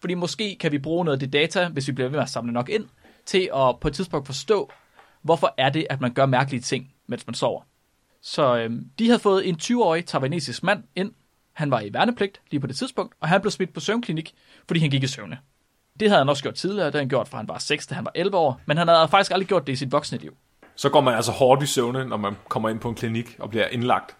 Fordi måske kan vi bruge noget af det data, hvis vi bliver ved med at samle nok ind, til at på et tidspunkt forstå, hvorfor er det, at man gør mærkelige ting, mens man sover. Så øhm, de havde fået en 20-årig taiwanesisk mand ind. Han var i værnepligt lige på det tidspunkt, og han blev smidt på søvnklinik, fordi han gik i søvne. Det havde han også gjort tidligere, det havde han gjort fra han var 6 til han var 11 år, men han havde faktisk aldrig gjort det i sit voksne liv. Så går man altså hårdt i søvne, når man kommer ind på en klinik og bliver indlagt.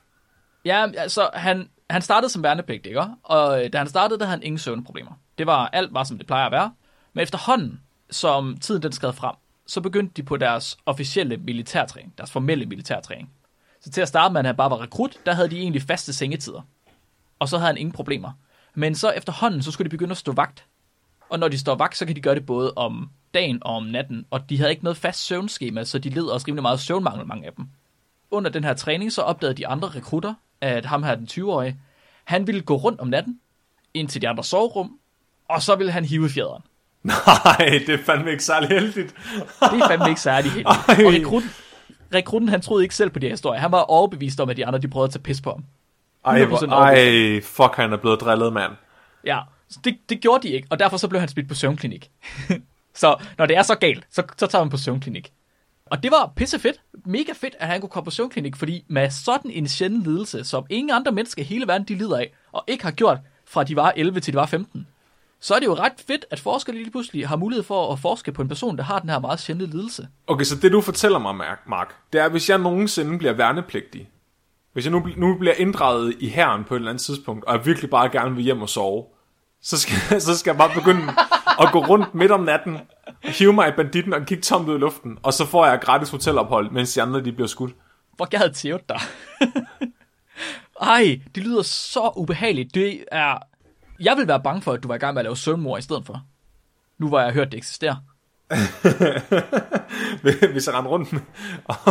Ja, altså, han, han startede som værnepligt, ikke? Og øh, da han startede, der havde han ingen søvnproblemer. Det var, alt var, som det plejer at være. Men efterhånden, som tiden den skred frem, så begyndte de på deres officielle militærtræning, deres formelle militærtræning. Så til at starte med, at han bare var rekrut, der havde de egentlig faste sengetider. Og så havde han ingen problemer. Men så efterhånden, så skulle de begynde at stå vagt. Og når de står vagt, så kan de gøre det både om dagen og om natten. Og de havde ikke noget fast søvnskema, så de led også rimelig meget søvnmangel, mange af dem under den her træning, så opdagede de andre rekrutter, at ham her, den 20-årige, han ville gå rundt om natten, ind til de andre soverum, og så ville han hive fjederen. Nej, det er fandme ikke særlig heldigt. Det er fandme ikke særlig heldigt. Og rekrutten, rekrutten, han troede ikke selv på de her historier. Han var overbevist om, at de andre, de prøvede at tage pis på ham. Ej, 100% hvor, ej, fuck, han er blevet drillet, mand. Ja, så det, det gjorde de ikke, og derfor så blev han smidt på søvnklinik. Så når det er så galt, så, så tager man på søvnklinik. Og det var pisse fedt. Mega fedt, at han kunne komme på søvnklinik, fordi med sådan en sjælden lidelse, som ingen andre mennesker i hele verden de lider af, og ikke har gjort fra de var 11 til de var 15, så er det jo ret fedt, at forskere lige pludselig har mulighed for at forske på en person, der har den her meget sjældne lidelse. Okay, så det du fortæller mig, Mark- Mark, det er, at hvis jeg nogensinde bliver værnepligtig, hvis jeg nu, nu bliver inddraget i herren på et eller andet tidspunkt, og jeg virkelig bare gerne vil hjem og sove, så skal, så skal jeg bare begynde at gå rundt midt om natten, hive mig i banditten og kigge tomt ud i luften, og så får jeg gratis hotelophold, mens de andre de bliver skudt. Hvor jeg havde tævet dig. Ej, det lyder så ubehageligt. Det er... Jeg vil være bange for, at du var i gang med at lave søvnmor i stedet for. Nu hvor jeg hørt, det eksisterer. hvis jeg render rundt med.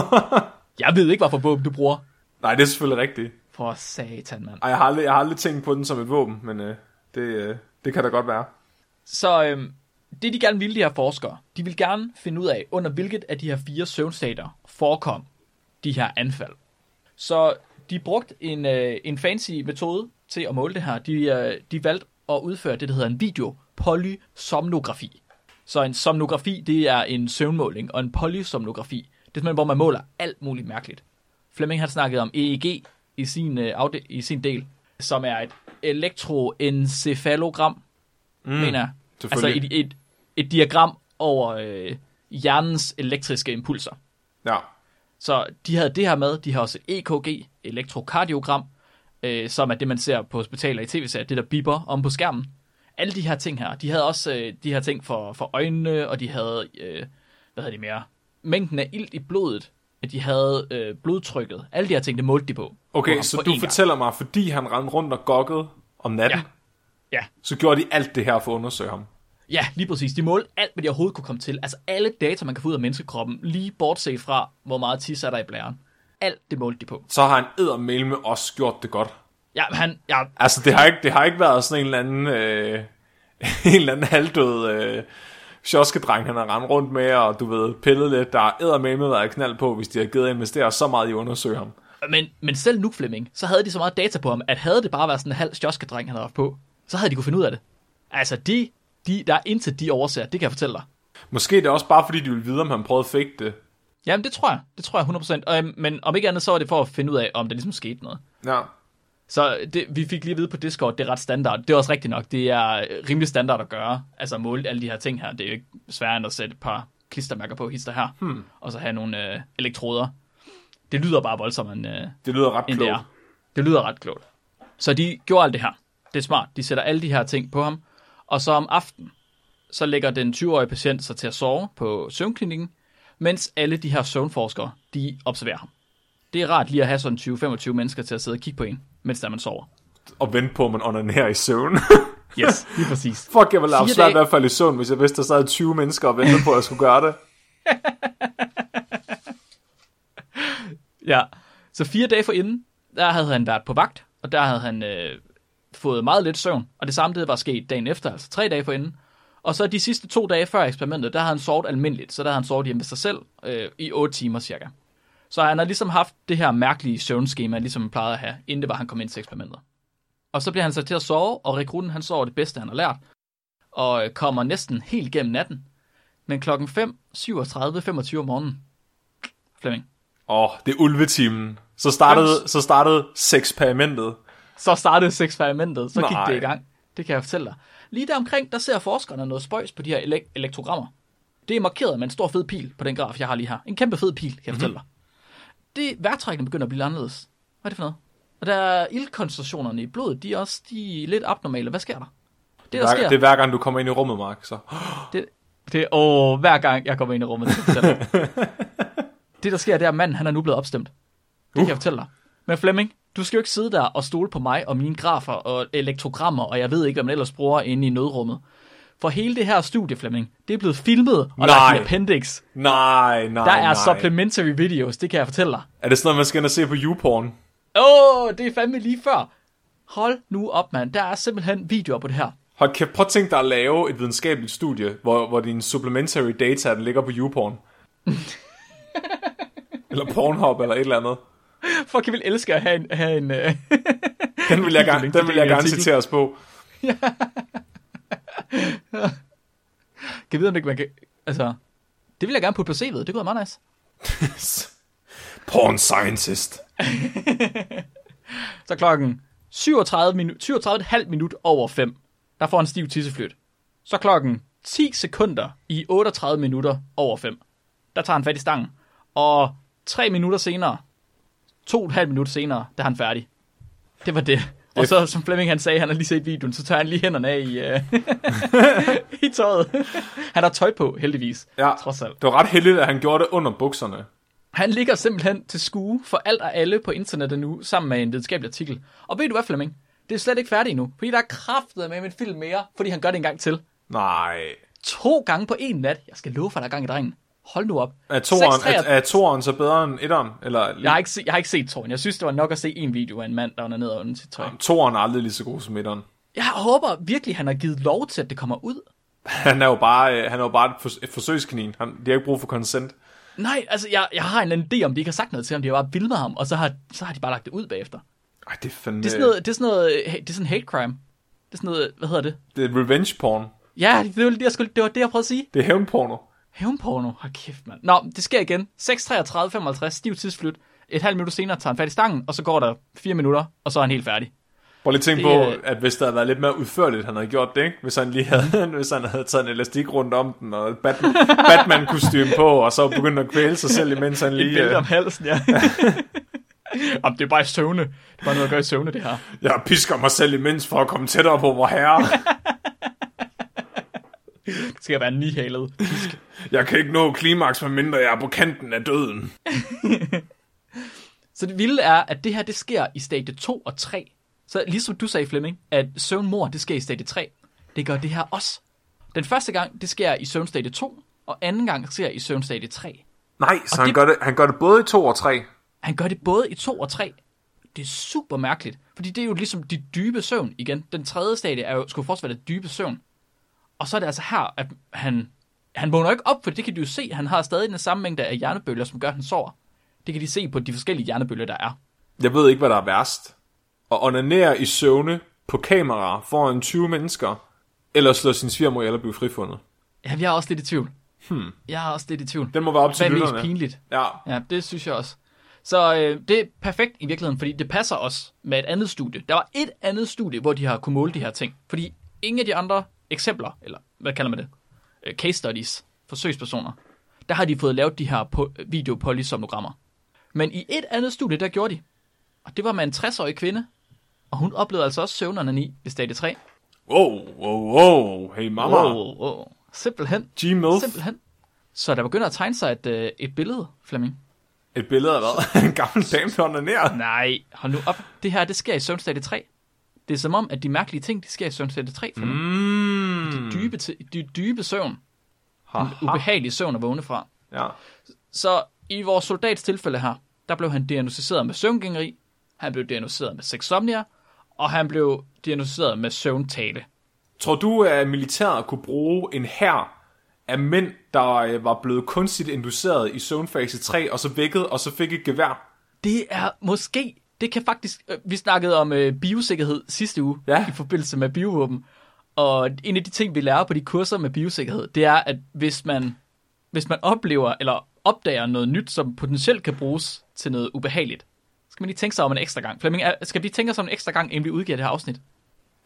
Jeg ved ikke, hvorfor våben du bruger. Nej, det er selvfølgelig rigtigt. For satan, mand. Ej, jeg har aldrig, jeg har aldrig tænkt på den som et våben, men øh, det, øh, det kan da godt være. Så øhm, det de gerne ville, de her forskere, de vil gerne finde ud af, under hvilket af de her fire søvnstater forekom de her anfald. Så de brugte en, øh, en fancy metode til at måle det her. De, øh, de valgte at udføre det, der hedder en videopolysomnografi. Så en somnografi, det er en søvnmåling, og en polysomnografi, det er simpelthen, hvor man måler alt muligt mærkeligt. Flemming har snakket om EEG i sin, øh, afde- i sin del, som er et elektroencefalogram, mm, mener jeg. Altså et, et, et diagram over øh, hjernens elektriske impulser. Ja. Så de havde det her med, de har også et EKG, elektrokardiogram, øh, som er det, man ser på hospitaler i tv-serier, det der biber om på skærmen. Alle de her ting her, de havde også øh, de her ting for, for øjnene, og de havde, øh, hvad hedder de mere, mængden af ilt i blodet, at de havde øh, blodtrykket. Alle de her ting, det målte de på. på Okay, ham så på du én gang. fortæller mig, fordi han rendte rundt og gokkede om natten, Ja. Ja. så gjorde de alt det her for at undersøge ham. Ja, lige præcis. De målte alt, hvad de overhovedet kunne komme til. Altså alle data, man kan få ud af menneskekroppen, lige bortset fra, hvor meget tis er der i blæren. Alt det målte de på. Så har han eddermel med også gjort det godt. Ja, han, ja, Altså, det har ikke, det har ikke været sådan en eller anden, øh, en eller anden halvdød øh, sjoskedreng, han har rendt rundt med, og du ved, pillet lidt. Der har med været knald på, hvis de har givet at investere så meget i at undersøge ham. Men, men selv nu, Flemming, så havde de så meget data på ham, at havde det bare været sådan en halv stjoskedreng, han havde haft på, så havde de kunne finde ud af det. Altså, de, de, der er intet, de overser, det kan jeg fortælle dig. Måske er det også bare, fordi de vil vide, om han prøvede at fake det. Jamen, det tror jeg. Det tror jeg 100%. Og, øhm, men om ikke andet, så var det for at finde ud af, om der ligesom skete noget. Ja. Så det, vi fik lige at vide på Discord, det er ret standard. Det er også rigtigt nok. Det er rimelig standard at gøre. Altså at måle alle de her ting her. Det er jo ikke sværere end at sætte et par klistermærker på hister her. Hmm. Og så have nogle øh, elektroder. Det lyder bare voldsomt, end, øh, Det lyder ret end det klogt. er. Det lyder ret klogt. Så de gjorde alt det her. Det er smart. De sætter alle de her ting på ham. Og så om aftenen, så lægger den 20-årige patient sig til at sove på søvnklinikken, mens alle de her søvnforskere, de observerer ham. Det er rart lige at have sådan 20-25 mennesker til at sidde og kigge på en, mens der man sover. Og vente på, at man onanerer i søvn. Yes, lige præcis. Fuck, jeg ville have svært i hvert fald i søvn, hvis jeg vidste, der sad 20 mennesker og ventede på, at jeg skulle gøre det. Ja. Så fire dage forinden, der havde han været på vagt, og der havde han øh, fået meget lidt søvn. Og det samme det var sket dagen efter, altså tre dage forinden. Og så de sidste to dage før eksperimentet, der havde han sovet almindeligt. Så der havde han sovet hjemme ved sig selv øh, i 8 timer cirka. Så han har ligesom haft det her mærkelige søvnskema, ligesom han plejede at have, inden det var, han kom ind til eksperimentet. Og så bliver han sat til at sove, og rekrutten han sover det bedste, han har lært. Og øh, kommer næsten helt gennem natten. Men klokken 5, 37, 25 om morgenen. Flemming. Åh, oh, det er ulvetimen. Så startede, så startede seksperimentet. Så startede eksperimentet, så gik Nej. det i gang. Det kan jeg fortælle dig. Lige der omkring, der ser forskerne noget spøjs på de her elek- elektrogrammer. Det er markeret med en stor fed pil på den graf, jeg har lige her. En kæmpe fed pil, kan jeg fortælle dig. Det vejrtrækningen begynder at blive anderledes. Hvad er det for noget? Og der er ildkoncentrationerne i blodet, de er også de er lidt abnormale. Hvad sker der? Det, der Hver, sker, det er hver gang, du kommer ind i rummet, Mark. Så. det, det åh, hver gang jeg kommer ind i rummet. Det, der sker, det er, at manden han er nu blevet opstemt. Det kan jeg fortælle dig. Men Flemming, du skal jo ikke sidde der og stole på mig og mine grafer og elektrogrammer, og jeg ved ikke, hvad man ellers bruger inde i nødrummet. For hele det her studie, Flemming, det er blevet filmet og Nej. lagt i appendix. Nej, nej, Der er nej. supplementary videos, det kan jeg fortælle dig. Er det sådan noget, man skal ind og se på YouPorn? Åh, oh, det er fandme lige før. Hold nu op, mand. Der er simpelthen videoer på det her. Hold kæft, prøv at tænke dig at lave et videnskabeligt studie, hvor, hvor din supplementary data den ligger på YouPorn. eller Pornhub, eller et eller andet. Fuck, jeg vil elske at have en... Have en uh... Den vil jeg gerne, den vil jeg gerne citere os på. Kan vide, om det man kan... Altså, det vil jeg gerne putte på CV'et. Det kunne være meget nice. Porn scientist. Så klokken 37 minut, 37,5 minut over 5, der får han stiv tisseflyt. Så klokken 10 sekunder i 38 minutter over 5, der tager han fat i stangen. Og 3 minutter senere, 2,5 minutter senere, der er han færdig. Det var det. Og så, som Flemming han sagde, han har lige set videoen, så tager han lige hænderne af i, uh, i tøjet. Han har tøj på, heldigvis. Ja, Trods alt. det var ret heldigt, at han gjorde det under bukserne. Han ligger simpelthen til skue for alt og alle på internettet nu, sammen med en videnskabelig artikel. Og ved du hvad, Flemming? Det er slet ikke færdigt nu, fordi der er kraftet med en film mere, fordi han gør det en gang til. Nej. To gange på en nat. Jeg skal love for, der er gang i drengen. Hold nu op. Er toeren, 6,3 er, er toeren så bedre end etteren? Eller, Jeg har, ikke se, jeg har ikke set toren. Jeg synes, det var nok at se en video af en mand, der var nede under sit tøj. Toeren er aldrig lige så god som etteren. Jeg håber virkelig, han har givet lov til, at det kommer ud. Han er jo bare, øh, han er jo bare et, fors- et forsøgskanin. Han, de har ikke brug for consent. Nej, altså, jeg, jeg har en eller anden idé om, de ikke har sagt noget til ham. De har bare filmet ham, og så har, så har de bare lagt det ud bagefter. Ej, det er fandme... Det er sådan noget, det er sådan noget, det er sådan hate crime. Det er sådan noget, hvad hedder det? Det er revenge porn. Ja, det var det, jeg, skulle, det, var det, jeg prøvede at sige. Det er hævnporno. Hævnporno. Hold kæft, mand. Nå, det sker igen. 6.33.55, stiv tidsflyt. Et halvt minut senere tager han fat i stangen, og så går der fire minutter, og så er han helt færdig. Prøv lige at tænke Det, på, at hvis der havde været lidt mere udførligt, han havde gjort det, ikke? Hvis han lige havde, hvis han havde taget en elastik rundt om den, og et Batman, Batman-kostyme på, og så begyndt at kvæle sig selv, imens han Et lige... bælte Øh, om halsen, ja. Jamen, det er bare i søvne. Det er bare noget at gøre i søvne, det her. jeg pisker mig selv imens for at komme tættere på vor herre. Det skal være nihalet. Jeg kan ikke nå klimaks, medmindre jeg er på kanten af døden. Så det vilde er, at det her, det sker i stadie 2 og 3. Så ligesom du sagde, Flemming, at søvnmor, det sker i stadie 3. Det gør det her også. Den første gang, det sker i søvnstadie 2, og anden gang sker i søvnstadie 3. Nej, så Og han, det- gør det, han gør det både i to og tre. Han gør det både i 2 og 3. Det er super mærkeligt, fordi det er jo ligesom de dybe søvn igen. Den tredje stadie er jo, skulle fortsat være det dybe søvn. Og så er det altså her, at han, han vågner ikke op, for det kan du jo se. Han har stadig den samme mængde af hjernebølger, som gør, at han sover. Det kan de se på de forskellige hjernebølger, der er. Jeg ved ikke, hvad der er værst. At onanere i søvne på kamera foran 20 mennesker, eller slå sin svigermor og blive frifundet. Ja, jeg er også lidt i tvivl. Hmm. Jeg er også lidt i tvivl. Den må være op til Hvad er mest pinligt? Ja, Ja, det synes jeg også. Så øh, det er perfekt i virkeligheden, fordi det passer også med et andet studie. Der var et andet studie, hvor de har kunne måle de her ting. Fordi ingen af de andre eksempler, eller hvad kalder man det, øh, case studies, forsøgspersoner, der har de fået lavet de her po- videopolysomnogrammer. Men i et andet studie, der gjorde de. Og det var med en 60-årig kvinde, og hun oplevede altså også søvnerne i stadie 3. Wow, wow, wow. Hey mama. Wow. Wow, wow. Simpelthen. G-MILF. Simpelthen. Så der begynder at tegne sig et, øh, et billede, Flemming. Et billede af hvad? en gammel dame, der onanerer. Nej, hold nu op. Det her, det sker i søvnstadie 3. Det er som om, at de mærkelige ting, det sker i søvnstadie 3. Mm. Mm. Dybe, til, dy, dybe søvn. Ha, En ha. ubehagelig søvn at vågne fra. Ja. Så i vores soldats tilfælde her, der blev han diagnostiseret med søvngængeri, han blev diagnostiseret med sexsomnia, og han blev diagnostiseret med søvntale. Tror du, at militæret kunne bruge en hær af mænd, der øh, var blevet kunstigt induceret i søvnfase 3, og så vækket, og så fik et gevær? Det er måske, det kan faktisk, øh, vi snakkede om øh, biosikkerhed sidste uge, Ja. i forbindelse med biovåben, og en af de ting, vi lærer på de kurser med biosikkerhed, det er, at hvis man, hvis man oplever, eller opdager noget nyt, som potentielt kan bruges til noget ubehageligt, så skal man lige tænke sig om en ekstra gang. Flemming, skal vi tænke os om en ekstra gang, inden vi udgiver det her afsnit?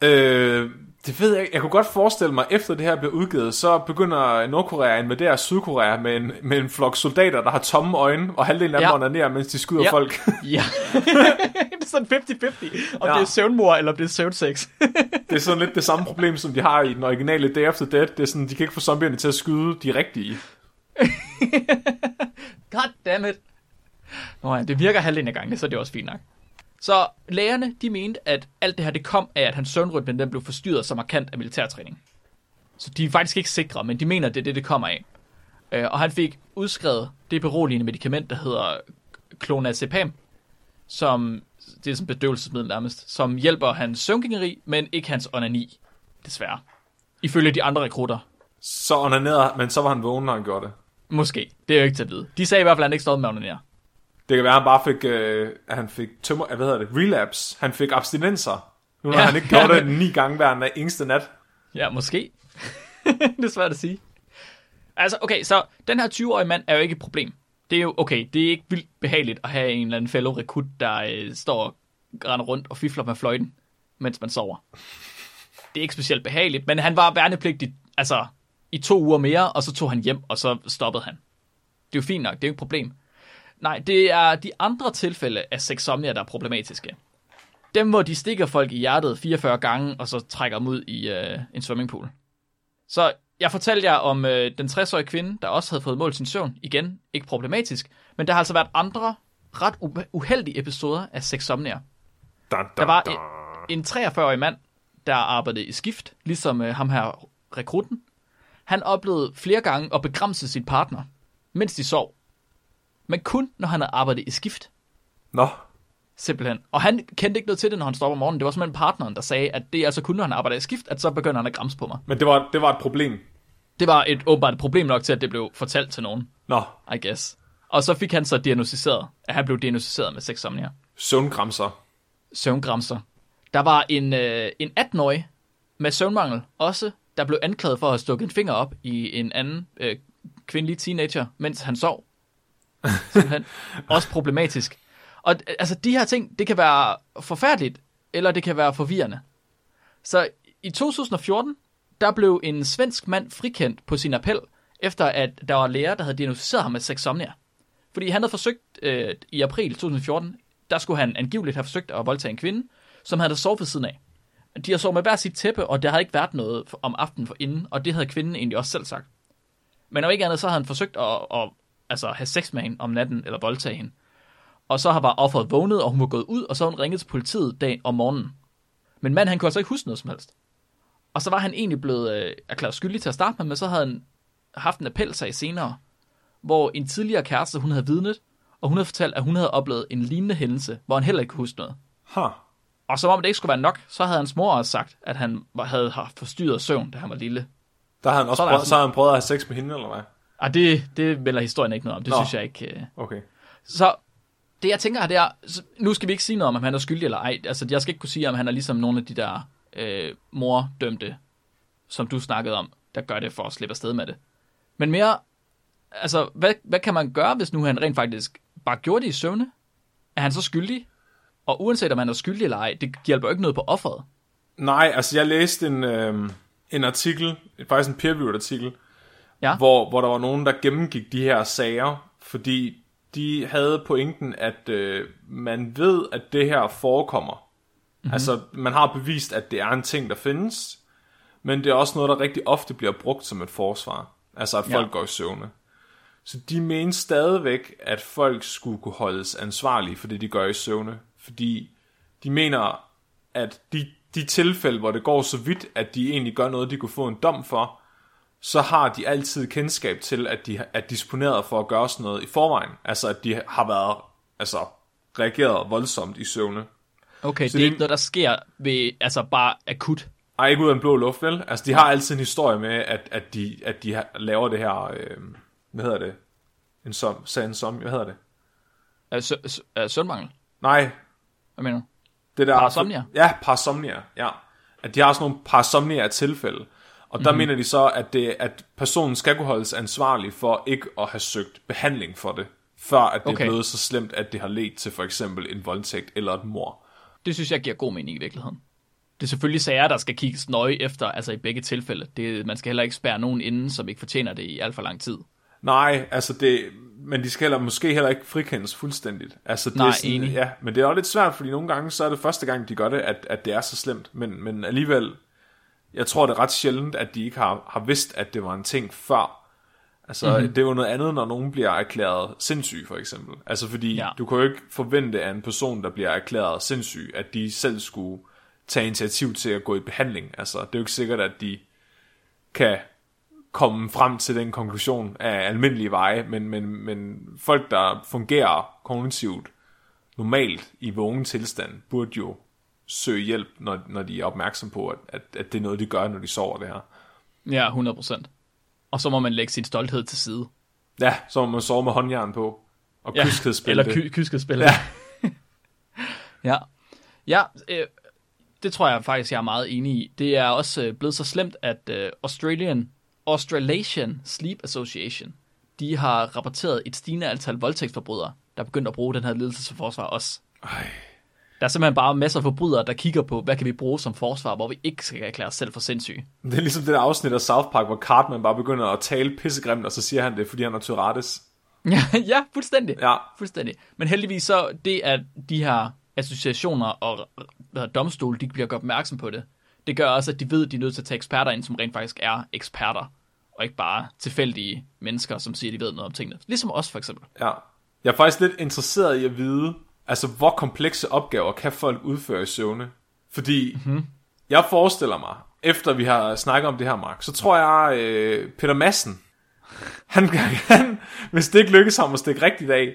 Øh, det ved jeg. Jeg kunne godt forestille mig, efter det her bliver udgivet, så begynder Nordkorea at invadere Sydkorea med en, med en flok soldater, der har tomme øjne, og halvdelen af dem Ja. onanerer, mens de skyder Ja. folk. Ja. det er sådan 50-50, om Ja. det er søvnmor, eller om det er søvnsex. det er sådan lidt det samme problem, som de har i den originale Day After Dead. Det er sådan, de kan ikke få zombierne til at skyde de rigtige. God damn it. Nå ja, det virker halvdelen af gangen, så er det også fint nok. Så lægerne, de mente, at alt det her, det kom af, at hans søvnrytme, den blev forstyrret så markant af militærtræning. Så de er faktisk ikke sikre, men de mener, at det er det, det kommer af. Øh, Og han fik udskrevet det beroligende medicament, der hedder clonazepam, som det er sådan bedøvelsesmiddel nærmest, som hjælper hans søvngængeri, men ikke hans onani, desværre. Ifølge de andre rekrutter. Så onanerede, men så var han vågen, når han gjorde det. Måske. Det er jo ikke til at vide. De sagde i hvert fald, at han ikke stod med at onanere. Det kan være, at han bare fik, øh, at han fik tømmer, hvad hedder det, relapse. Han fik abstinenser. Nu har Ja. han ikke gjort det ni gange hver eneste nat. Ja, måske. det er svært at sige. Altså, okay, så den her 20-årige mand er jo ikke et problem. Det er jo, okay, det er ikke vildt behageligt at have en eller anden fellow rekrut, der øh, står og render rundt og fifler med fløjten, mens man sover. Det er ikke specielt behageligt, men han var værnepligtig, altså, i to uger mere, og så tog han hjem, og så stoppede han. Det er jo fint nok, det er jo ikke et problem. Nej, det er de andre tilfælde af sexsomnia, der er problematiske. Dem, hvor de stikker folk i hjertet 44 gange, og så trækker dem ud i øh, en swimmingpool. Så jeg fortalte jer om øh, den 60-årige kvinde, der også havde fået målt sin søvn. Igen, ikke problematisk. Men der har altså været andre ret u- uheldige episoder af sexsomnia. Da, da, Der var en, en 43-årig mand, der arbejdede i skift, ligesom øh, ham her rekruten. Han oplevede flere gange at begrænse sin partner, mens de sov. Men kun når han havde arbejdet i skift. Nå, Simpelthen. Og han kendte ikke noget til det, når han op om morgenen. Det var simpelthen partneren, der sagde, at det er altså kun, når han arbejder i skift, at så begynder han at græmse på mig. men det var, det var et problem. Det var et åbenbart et problem nok til, at det blev fortalt til nogen, Nå, I guess. Og så fik han så diagnostiseret, at han blev diagnostiseret med sexsomnia. søvngramser. Søvngramser. Der var en, øh, en 18-årig med søvnmangel også, der blev anklaget for at have stukket en finger op i en anden øh, kvindelig teenager, mens han sov. Simpelthen. også problematisk. Og øh, altså, de her ting, det kan være forfærdeligt, eller det kan være forvirrende. Så i 2014, der blev en svensk mand frikendt på sin appel, efter at der var læger, der havde diagnosticeret ham med sexsomnia. Fordi han havde forsøgt øh, i april 2014, der skulle han angiveligt have forsøgt at voldtage en kvinde, som havde sovet ved siden af. De har sovet med hver sit tæppe, og der havde ikke været noget om aftenen for inden, og det havde kvinden egentlig også selv sagt. Men om ikke andet, så havde han forsøgt at, at altså, have sex med hende om natten, eller voldtage hende. Og så har bare offeret vågnet, og hun var gået ud, og så har hun ringet til politiet dag om morgenen. Men manden, han kunne altså ikke huske noget som helst. Og så var han egentlig blevet øh, erklæret skyldig til at starte med, men så havde han haft en appelsag senere, hvor en tidligere kæreste, hun havde vidnet, og hun havde fortalt, at hun havde oplevet en lignende hændelse, hvor han heller ikke kunne huske noget. Ha. Og som om det ikke skulle være nok, så havde hans mor også sagt, at han var- havde haft forstyrret søvn, da han var lille. Der har han også Så prøvet, altså- så har han prøvet at have sex med hende, eller hvad? Og det, det melder historien ikke noget om. Det Nå. synes jeg ikke. øh. Okay. Så det jeg tænker, det er, nu skal vi ikke sige noget om, om han er skyldig eller ej. Altså, jeg skal ikke kunne sige, om han er ligesom nogle af de der øh, mordømte, som du snakkede om, der gør det for at slippe afsted med det. Men mere, altså, hvad, hvad kan man gøre, hvis nu han rent faktisk bare gjorde det i søvne? Er han så skyldig? Og uanset om han er skyldig eller ej, det hjælper jo ikke noget på offeret. Nej, altså jeg læste en, øh, en artikel, faktisk en peer-reviewed artikel, Ja. hvor, hvor der var nogen, der gennemgik de her sager, fordi de havde pointen, at øh, man ved, at det her forekommer. Mm-hmm. Altså, man har bevist, at det er en ting, der findes, men det er også noget, der rigtig ofte bliver brugt som et forsvar. Altså, at Ja. folk går i søvne. Så de mener stadigvæk, at folk skulle kunne holdes ansvarlige for det, de gør i søvne. Fordi de mener, at de, de tilfælde, hvor det går så vidt, at de egentlig gør noget, de kunne få en dom for, så har de altid kendskab til, at de er disponeret for at gøre sådan noget i forvejen. Altså, at de har været, altså, reageret voldsomt i søvne. Okay, Så det er det- ikke noget, der sker ved, altså bare akut. Ej, ikke ud af en blå luft, vel? Altså, de har altid en historie med, at, at, de, at de har- laver det her, øh, hvad hedder det? En som, sagde en som, hvad hedder det? Øh, søvnmangel. Nej, Hvad mener du? det der... Parasomnia? Ja, parasomnia, ja. At de har sådan nogle parasomnia tilfælde. Og der mm-hmm. mener de så, at, det, at personen skal kunne holdes ansvarlig for ikke at have søgt behandling for det, før at det Okay. er blevet så slemt, at det har ledt til for eksempel en voldtægt eller et mor. Det synes jeg giver god mening i virkeligheden. Det er selvfølgelig sager, der skal kigges nøje efter, altså i begge tilfælde. Det, man skal heller ikke spærre nogen inden, som ikke fortjener det i alt for lang tid. Nej, altså det, men de skal heller, måske heller ikke frikendes fuldstændigt. Altså det Nej, er sådan, enig. Ja, men det er også lidt svært, fordi nogle gange, så er det første gang, de gør det, at, at det er så slemt. Men, men alligevel, jeg tror, det er ret sjældent, at de ikke har, har vidst, at det var en ting før. Altså, Mhm. mm-hmm. det er jo noget andet, når nogen bliver erklæret sindssyg, for eksempel. Altså, fordi ja. du kan jo ikke forvente af en person, der bliver erklæret sindssyg, at de selv skulle tage initiativ til at gå i behandling. Altså, det er jo ikke sikkert, at de kan komme frem til den konklusion af almindelige veje, men, men, men folk, der fungerer kognitivt normalt i vågen tilstand, burde jo søge hjælp, når, når de er opmærksom på, at, at, at det er noget, de gør, når de sover det her. Ja, 100%. Og så må man lægge sin stolthed til side. Ja, så må man sove med håndjern på, og Ja, kyskhedsspil eller ky- kyskhedsspil. Ja. ja. Ja, øh, det tror jeg faktisk, jeg er meget enig i. Det er også øh, blevet så slemt, at øh, Australian Australasian Sleep Association, de har rapporteret et stigende antal voldtægtsforbrydere, der er begyndt at bruge den her ledelse som forsvar også. Ej. Der er simpelthen bare masser af forbrydere, der kigger på, hvad kan vi bruge som forsvar, hvor vi ikke skal erklære os selv for sindssyge. Det er ligesom det der afsnit af South Park, hvor Cartman bare begynder at tale pissegrimt, og så siger han det, fordi han har Tourettes. Ja, ja fuldstændig. Ja. Fuldstændig. Men heldigvis så, det at de her associationer og hvad domstole, de bliver gjort opmærksom på det, det gør også, at de ved, at de er nødt til at tage eksperter ind, som rent faktisk er eksperter, og ikke bare tilfældige mennesker, som siger, at de ved noget om tingene. Ligesom os for eksempel. Ja. Jeg er faktisk lidt interesseret i at vide, altså hvor komplekse opgaver kan folk udføre i søvne? Fordi mm-hmm. jeg forestiller mig, efter vi har snakket om det her, Mark, så tror jeg, øh, Peter Madsen, han, han, hvis det ikke lykkes ham at stikke rigtigt af,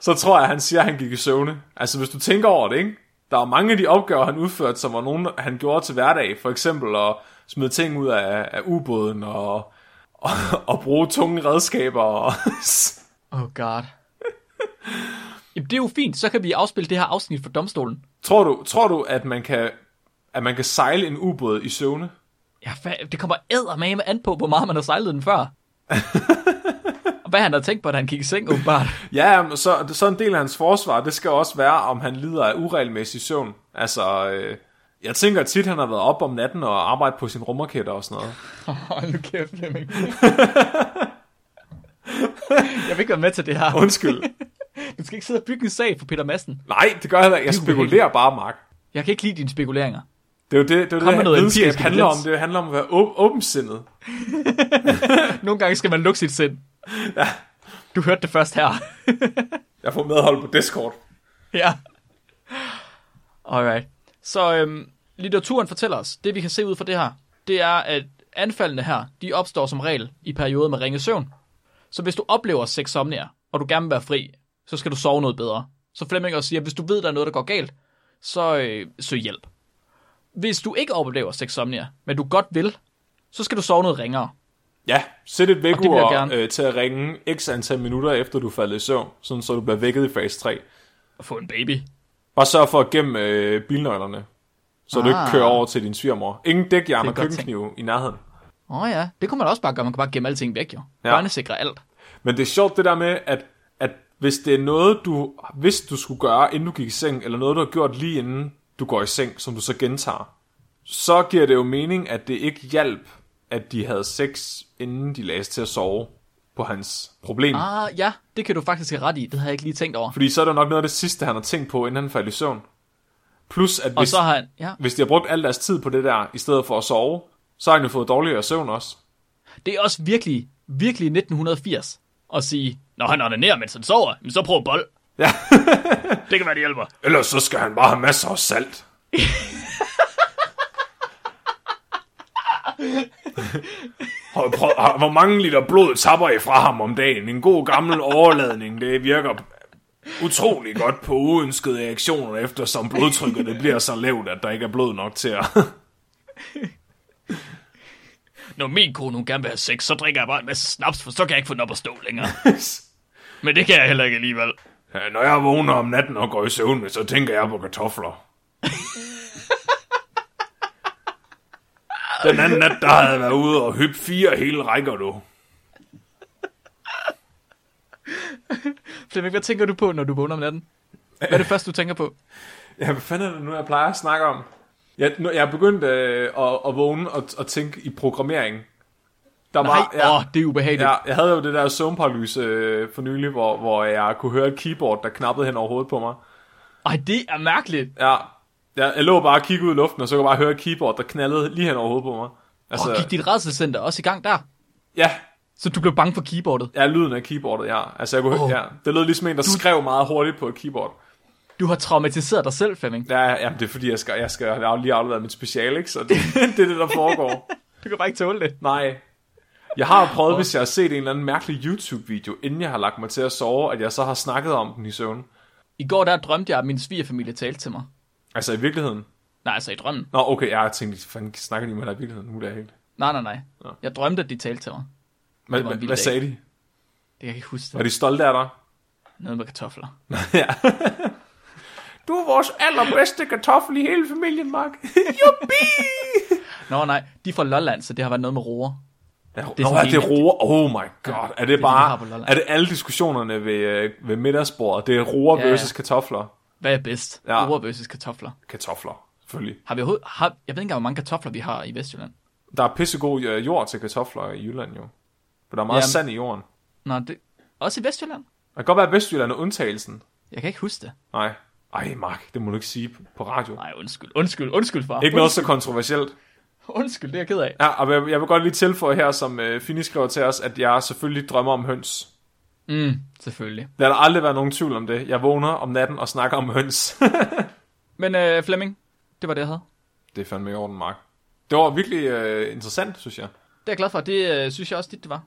så tror jeg, han siger, at han gik i søvne. Altså hvis du tænker over det, ikke? Der er mange af de opgaver, han udførte, som var nogen, han gjorde til hverdag. For eksempel at smide ting ud af, af ubåden og, og, og bruge tunge redskaber. Og Oh god. Jamen, det er jo fint, så kan vi afspille det her afsnit for domstolen. tror, du, tror du, at man kan, at man kan sejle en ubåd i søvne? Ja, det kommer eddermame an på, hvor meget man har sejlet den før. og hvad han har tænkt på, da han gik i seng, åbenbart. Ja, så, så en del af hans forsvar, det skal også være, om han lider af uregelmæssig søvn. Altså, øh, jeg tænker tit, han har været op om natten og arbejdet på sin rumraketter og sådan noget. Hold nu kæft, Flemming. jeg vil ikke være med til det her. Undskyld. Du skal ikke sidde og bygge en sag for Peter Madsen. Nej, det gør jeg ikke. Jeg spekulerer bare, Mark. Jeg kan ikke lide dine spekuleringer. Det er jo det, det, er Kom det noget videnskab handler om. Det handler om at være åb- åbensindet. Nogle gange skal man lukke sit sind. Ja. Du hørte det først her. Jeg får medhold på Discord. ja. Alright. Så øhm, litteraturen fortæller os, det vi kan se ud fra det her, det er, at anfaldene her, de opstår som regel i perioder med ringe søvn. Så hvis du oplever sexsomnia, og du gerne vil være fri, så skal du sove noget bedre. Så Flemming også siger, at hvis du ved, der er noget, der går galt, så øh, søg hjælp. Hvis du ikke oplever sexsomnia, men du godt vil, så skal du sove noget ringere. Ja, sæt et gerne. øh, til at ringe x antal minutter efter du er faldet i søvn, sådan så du bliver vækket i fase 3. Og få en baby. Bare sørg for at gemme øh, bilnøglerne, så ah. du ikke Ah. kører over til din svigermor. Ingen dækjern er og godt køkkenkniv i nærheden. Åh oh ja, det kunne man også bare gøre. Man kan bare gemme alting væk, jo. Ja. Børnesikre alt. Men det er sjovt det der med, at hvis det er noget, du vidste, du skulle gøre, inden du gik i seng, eller noget, du har gjort lige inden du går i seng, som du så gentager, så giver det jo mening, at det ikke hjalp, at de havde sex, inden de lagde til at sove på hans problem. Ah. Ja, det kan du faktisk have ret i. Det havde jeg ikke lige tænkt over. Fordi så er det nok noget af det sidste, han har tænkt på, inden han faldt i søvn. Plus, at Og hvis, så har han, ja, hvis de har brugt al deres tid på det der, i stedet for at sove, så har han jo fået dårligere søvn også. det er også virkelig, virkelig 1980 at sige, når han onanerer, mens han sover, så prøv bold. Ja. Det kan være, det hjælper. Ellers så skal han bare have masser af salt. Prøv- Hvor mange liter blod tapper I fra ham om dagen? En god gammel overladning, det virker utrolig godt på uønskede reaktioner, eftersom blodtrykket det bliver så lavt, at der ikke er blod nok til at... Når min kone hun gerne vil have sex, så drikker jeg bare en masse snaps, for så kan jeg ikke få den op at stå længere. Men det kan jeg heller ikke alligevel. Ja, Når jeg vågner om natten og går i søvn, så tænker jeg på kartofler. Den anden nat, der havde jeg været ude og hyppe fire hele rækker, du. Flemming, hvad tænker du på, når du vågner om natten? Hvad er det første, du tænker på? Ja, hvad fanden er det nu, jeg plejer at snakke om? Jeg, jeg er begyndt øh, at, at vågne og at tænke i programmering. Der Nej, ja, åh, det er ubehageligt. ja, jeg havde jo det der søvnparalys øh, for nylig, hvor, hvor jeg kunne høre et keyboard, der knappede hen over hovedet på mig. Ej, det er mærkeligt. Ja, jeg, jeg lå bare og kiggede ud i luften, og så kunne jeg bare høre et keyboard, der knaldede lige hen over hovedet på mig. Altså, og gik dit redselscenter også i gang der? Ja, Så du blev bange for keyboardet? ja, lyden af keyboardet, ja. Altså, jeg kunne, oh. ja. Det lød ligesom en, der skrev meget hurtigt på et keyboard. Du har traumatiseret dig selv, Flemming. Ja, ja, det er fordi, jeg skal, jeg skal jeg har lige afleveret mit special, ikke? Så det, det er det, der foregår. Du kan bare ikke tåle det. Nej. Jeg har prøvet, hvis jeg har set en eller anden mærkelig YouTube-video, inden jeg har lagt mig til at sove, at jeg så har snakket om den i søvn. I går der drømte jeg, at min svigerfamilie talte til mig. Altså i virkeligheden. Nej, altså i drømmen. Nå, okay, jeg har tænkt, fanden snakker de med dig i virkeligheden? Nu er det helt. Nej, nej, nej. Nå. Jeg drømte, at de talte til mig. Hvad, Det var en hvad, hvad sagde de? Det kan jeg ikke huske. Var de stolte af dig? Noget med kartofler. ja. Du er vores allerbedste kartoffel i hele familien, Mark. Jubi! Nå nej, de er fra Lolland, så det har været noget med roer. Ja, Det det er er, det er helt- roer. Oh my god. Ja, er det det det, de bare, Lolland. er det alle diskussionerne ved, øh, ved middagsbordet? Det er roer Ja, versus kartofler. Hvad er bedst? Ja. Ja. versus kartofler. Kartofler, selvfølgelig. Har vi har, jeg ved ikke engang, hvor mange kartofler vi har i Vestjylland. Der er pissegod øh, jord til kartofler i Jylland jo. For der er meget Jamen. sand i jorden. Nå, det, også i Vestjylland? Det kan godt være, at Vestjylland er undtagelsen. Jeg kan ikke huske det. Nej. Ej, Mark, det må du ikke sige på- radio. Nej, undskyld. Undskyld, undskyld, far. Ikke noget så kontroversielt. Undskyld, det er jeg ked af. Ja, og jeg, jeg vil godt lige tilføje her, som øh, Fini skriver til os, at jeg selvfølgelig drømmer om høns. Mm, selvfølgelig. Der har aldrig været nogen tvivl om det. Jeg vågner om natten og snakker om høns. Men øh, Flemming, det var det, jeg havde. det er fandme i orden, Mark. Det var virkelig øh, interessant, synes jeg. Det er jeg glad for. Det øh, synes jeg også dit, det var.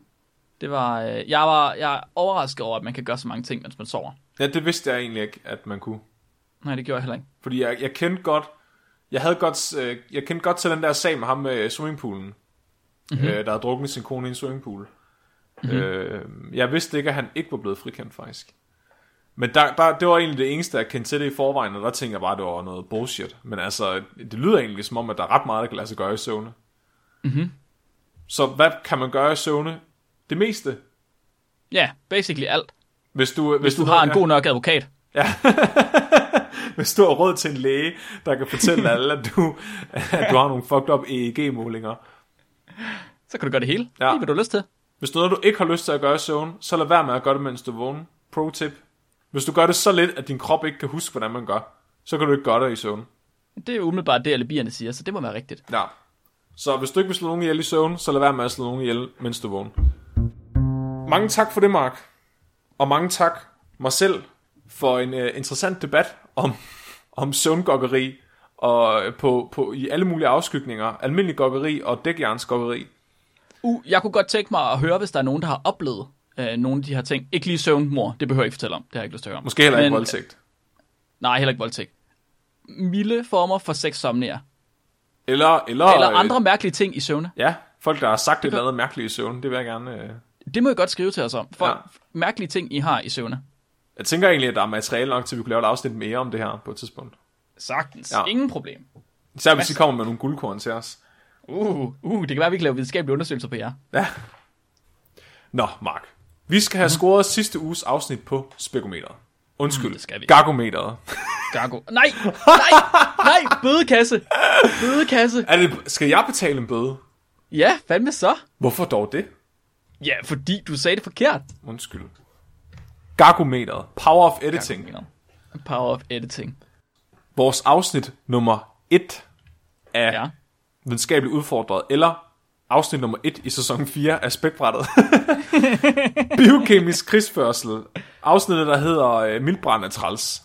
Det var, øh, jeg var jeg er overrasket over, at man kan gøre så mange ting, mens man sover. Ja, det vidste jeg egentlig ikke, at man kunne. Nej, det gjorde jeg heller ikke. Fordi jeg, jeg kendte godt, jeg havde godt, øh, jeg kendte godt til den der sag med ham med swimmingpoolen, mm-hmm. øh, der havde druknet sin kone i en swimmingpool. Mm-hmm. Øh, jeg vidste ikke, at han ikke var blevet frikendt, faktisk. Men der, der, det var egentlig det eneste, jeg kendte til det i forvejen, og der tænkte jeg bare, at det var noget bullshit. Men altså, det lyder egentlig som om, at der er ret meget, der kan lade sig gøre i søvne. Mhm. Så hvad kan man gøre i søvne? Det meste. Ja, basically alt. Hvis du, Hvis du har en god nok advokat. hvis du har råd til en læge, der kan fortælle alle, at du, at du har nogle fucked up EEG-målinger. Så kan du gøre det hele. Ja. Lige hvad du har lyst til. Hvis er noget, du ikke har lyst til at gøre i søvn, så lad være med at gøre det, mens du er vågen. Pro tip. Hvis du gør det så lidt, at din krop ikke kan huske, hvordan man gør, så kan du ikke gøre det i søvn. Det er jo umiddelbart det, alle bierne siger, så det må være rigtigt. Ja. Så hvis du ikke vil slå nogen ihjel i søvn, så lad være med at slå nogen ihjel, mens du er vågen. Mange tak for det, Mark. Og mange tak mig selv for en uh, interessant debat om, om søvngokkeri og øh, på, på, i alle mulige afskygninger. Almindelig gokkeri og dækjernsgokkeri. Uh, jeg kunne godt tænke mig at høre, hvis der er nogen, der har oplevet øh, nogle af de her ting. Ikke lige søvnmor, det behøver jeg ikke fortælle om. Det har jeg ikke lyst til at høre om. Måske heller ikke Men- voldtægt. Nej, heller ikke voldtægt. Milde former for sexsomnia. Eller, eller, Eller øh, andre mærkelige ting i søvne. Ja, folk, der har sagt et kan- eller andet mærkeligt i søvn, det vil jeg gerne... Øh... Det må I godt skrive til os om. For Ja. ja. mærkelige ting, I har i søvne. Jeg tænker egentlig, at der er materiale nok til, at vi kunne lave et afsnit mere om det her på et tidspunkt. Sagtens. Ja. Ingen problem. Især hvis I kommer med nogle guldkorn til os. Uh, uh, det kan være, at vi kan lave videnskabelige undersøgelser på jer. Ja. Nå, Mark. Vi skal have scoret sidste uges afsnit på spekometeret. Undskyld, Mm, det skal vi. gargometeret. Gargo. Nej, nej, nej, bødekasse. Bødekasse. Er det, skal jeg betale en bøde? Ja, fandme så. Hvorfor dog det? Ja, fordi du sagde det forkert. Undskyld. Gargometeret. Power of editing. Power of editing. Vores afsnit nummer 1 af Ja. videnskabeligt udfordret, eller afsnit nummer 1 i sæson 4 af Spækbrættet. Biokemisk krigsførsel. Afsnittet, der hedder øh, Mildbrand er træls.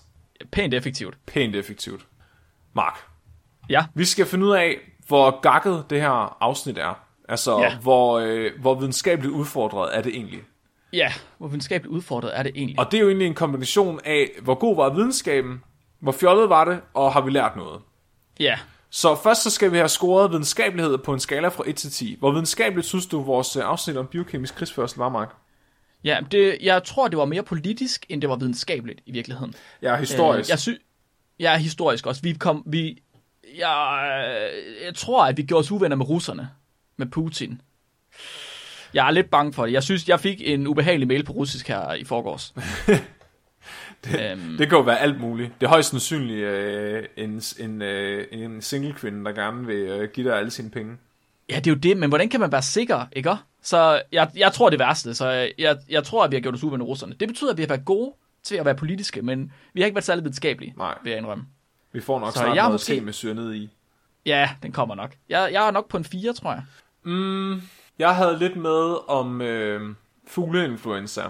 Pænt effektivt. Pænt effektivt. Mark, Ja, vi skal finde ud af, hvor gakket det her afsnit er. Altså, Ja. hvor, øh, hvor videnskabeligt udfordret er det egentlig. Ja. Hvor videnskabeligt udfordret er det egentlig? Og det er jo egentlig en kombination af, hvor god var videnskaben, hvor fjollet var det, og har vi lært noget. Ja, Så først så skal vi have scoret videnskabelighed på en skala fra 1 til 10. Hvor videnskabeligt synes du, vores øh, afsnit om biokemisk krigsførsel var, Mark? ja det, jeg tror, det var mere politisk, end det var videnskabeligt i virkeligheden. Ja, historisk. Øh, jeg, sy- er historisk også. Vi kom, vi, jeg, jeg tror, at vi gjorde os uvenner med russerne. Med Putin. Jeg er lidt bange for det. Jeg synes, jeg fik en ubehagelig mail på russisk her i forgårs. det, øhm, Det kan jo være alt muligt. Det er højst sandsynligt øh, en, en, øh, en single kvinde, der gerne vil øh, give dig alle sine penge. ja, det er jo det, men hvordan kan man være sikker, ikke? Så jeg, jeg tror det værste, så jeg, jeg tror, at vi har gjort os uvenner med russerne. Det betyder, at vi har været gode til at være politiske, men vi har ikke været særlig videnskabelige, Nej. vil jeg indrømme. Vi får nok Så snart jeg noget måske- med syre ned i. Ja, den kommer nok. Jeg, jeg er nok på en 4, tror jeg. Mm, jeg havde lidt med om øh, fugleinfluenza.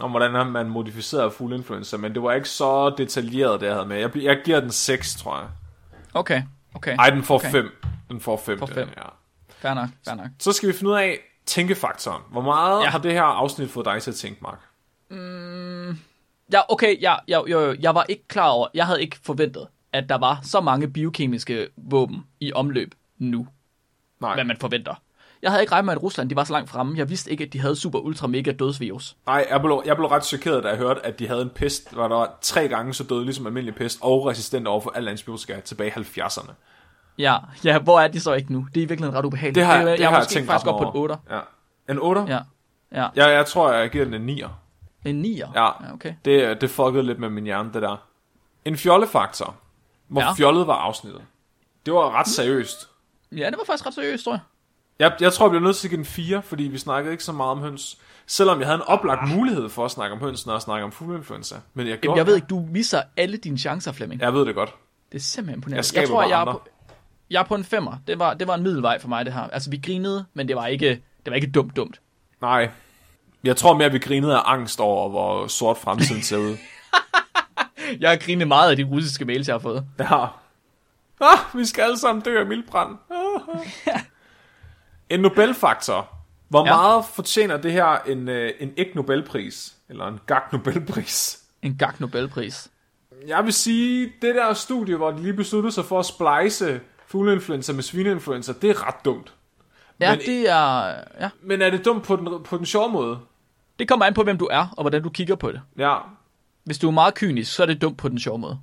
Om hvordan man modificerer fugleinfluenza, men det var ikke så detaljeret, det jeg havde med. Jeg, jeg giver den 6, tror jeg. Okay, okay. Ej, den får Okay. 5. Den får 5. Får fem. Ja. Fair nok, fair nok. Så skal vi finde ud af tænkefaktoren. Hvor meget ja. Har det her afsnit fået dig til at tænke, Mark? Ja, okay, ja, ja, jo, jo, jeg var ikke klar over, jeg havde ikke forventet, at der var så mange biokemiske våben i omløb nu, Nej, hvad man forventer. Jeg havde ikke regnet med, at Rusland de var så langt fremme. Jeg vidste ikke, at de havde super ultra mega dødsvirus. Nej jeg, blev, jeg blev ret chokeret, da jeg hørte, at de havde en pest, hvor der var tre gange så dødelig som almindelig pest, og resistent over for al antibiotika tilbage i 70'erne. Ja, ja, hvor er de så ikke nu? Det er i virkeligheden ret ubehageligt. Det har, er- det jeg har er jeg tænkt faktisk op på en 8. over. Ja. En 8? Ja. Ja. ja jeg tror, jeg giver den en 9'er. En 9'er? Ja. ja okay. Det, det fuckede lidt med min hjerne, det der. En fjollefaktor. Hvor ja. fjollet var afsnittet. Det var ret seriøst. Ja, det var faktisk ret seriøst, tror jeg. Jeg, jeg tror, jeg bliver nødt til at give den 4, fordi vi snakkede ikke så meget om høns. Selvom jeg havde en oplagt mulighed for at snakke om høns, når jeg snakker om fugleinfluenza. Men jeg Jamen, jeg ved ikke, du misser alle dine chancer, Flemming. Jeg ved det godt. Det er simpelthen imponerende. Jeg jeg tror, jeg er, på, jeg er på en femmer. Det var, det var en middelvej for mig, det her. Altså, vi grinede, men det var ikke, det var ikke dumt dumt. Nej. Jeg tror mere, vi grinede af angst over, hvor sort fremtiden ser ud. Jeg har grinet meget af de russiske mails, jeg har fået. Ja. Ah, vi skal alle sammen dø af mildbrand. Ah. en Nobelfaktor. Hvor Ja. meget fortjener det her en, øh, en ikke Nobelpris? Eller en gag Nobelpris? En gag Nobelpris. Jeg vil sige, det der studie, hvor de lige besluttede sig for at splice fugleinfluenza med svineinfluenza, det er ret dumt. Ja, Men- det er... Ja. Men er det dumt på den, på den sjove måde? Det kommer an på, hvem du er, og hvordan du kigger på det. Ja. Hvis du er meget kynisk, så er det dumt på den sjove måde.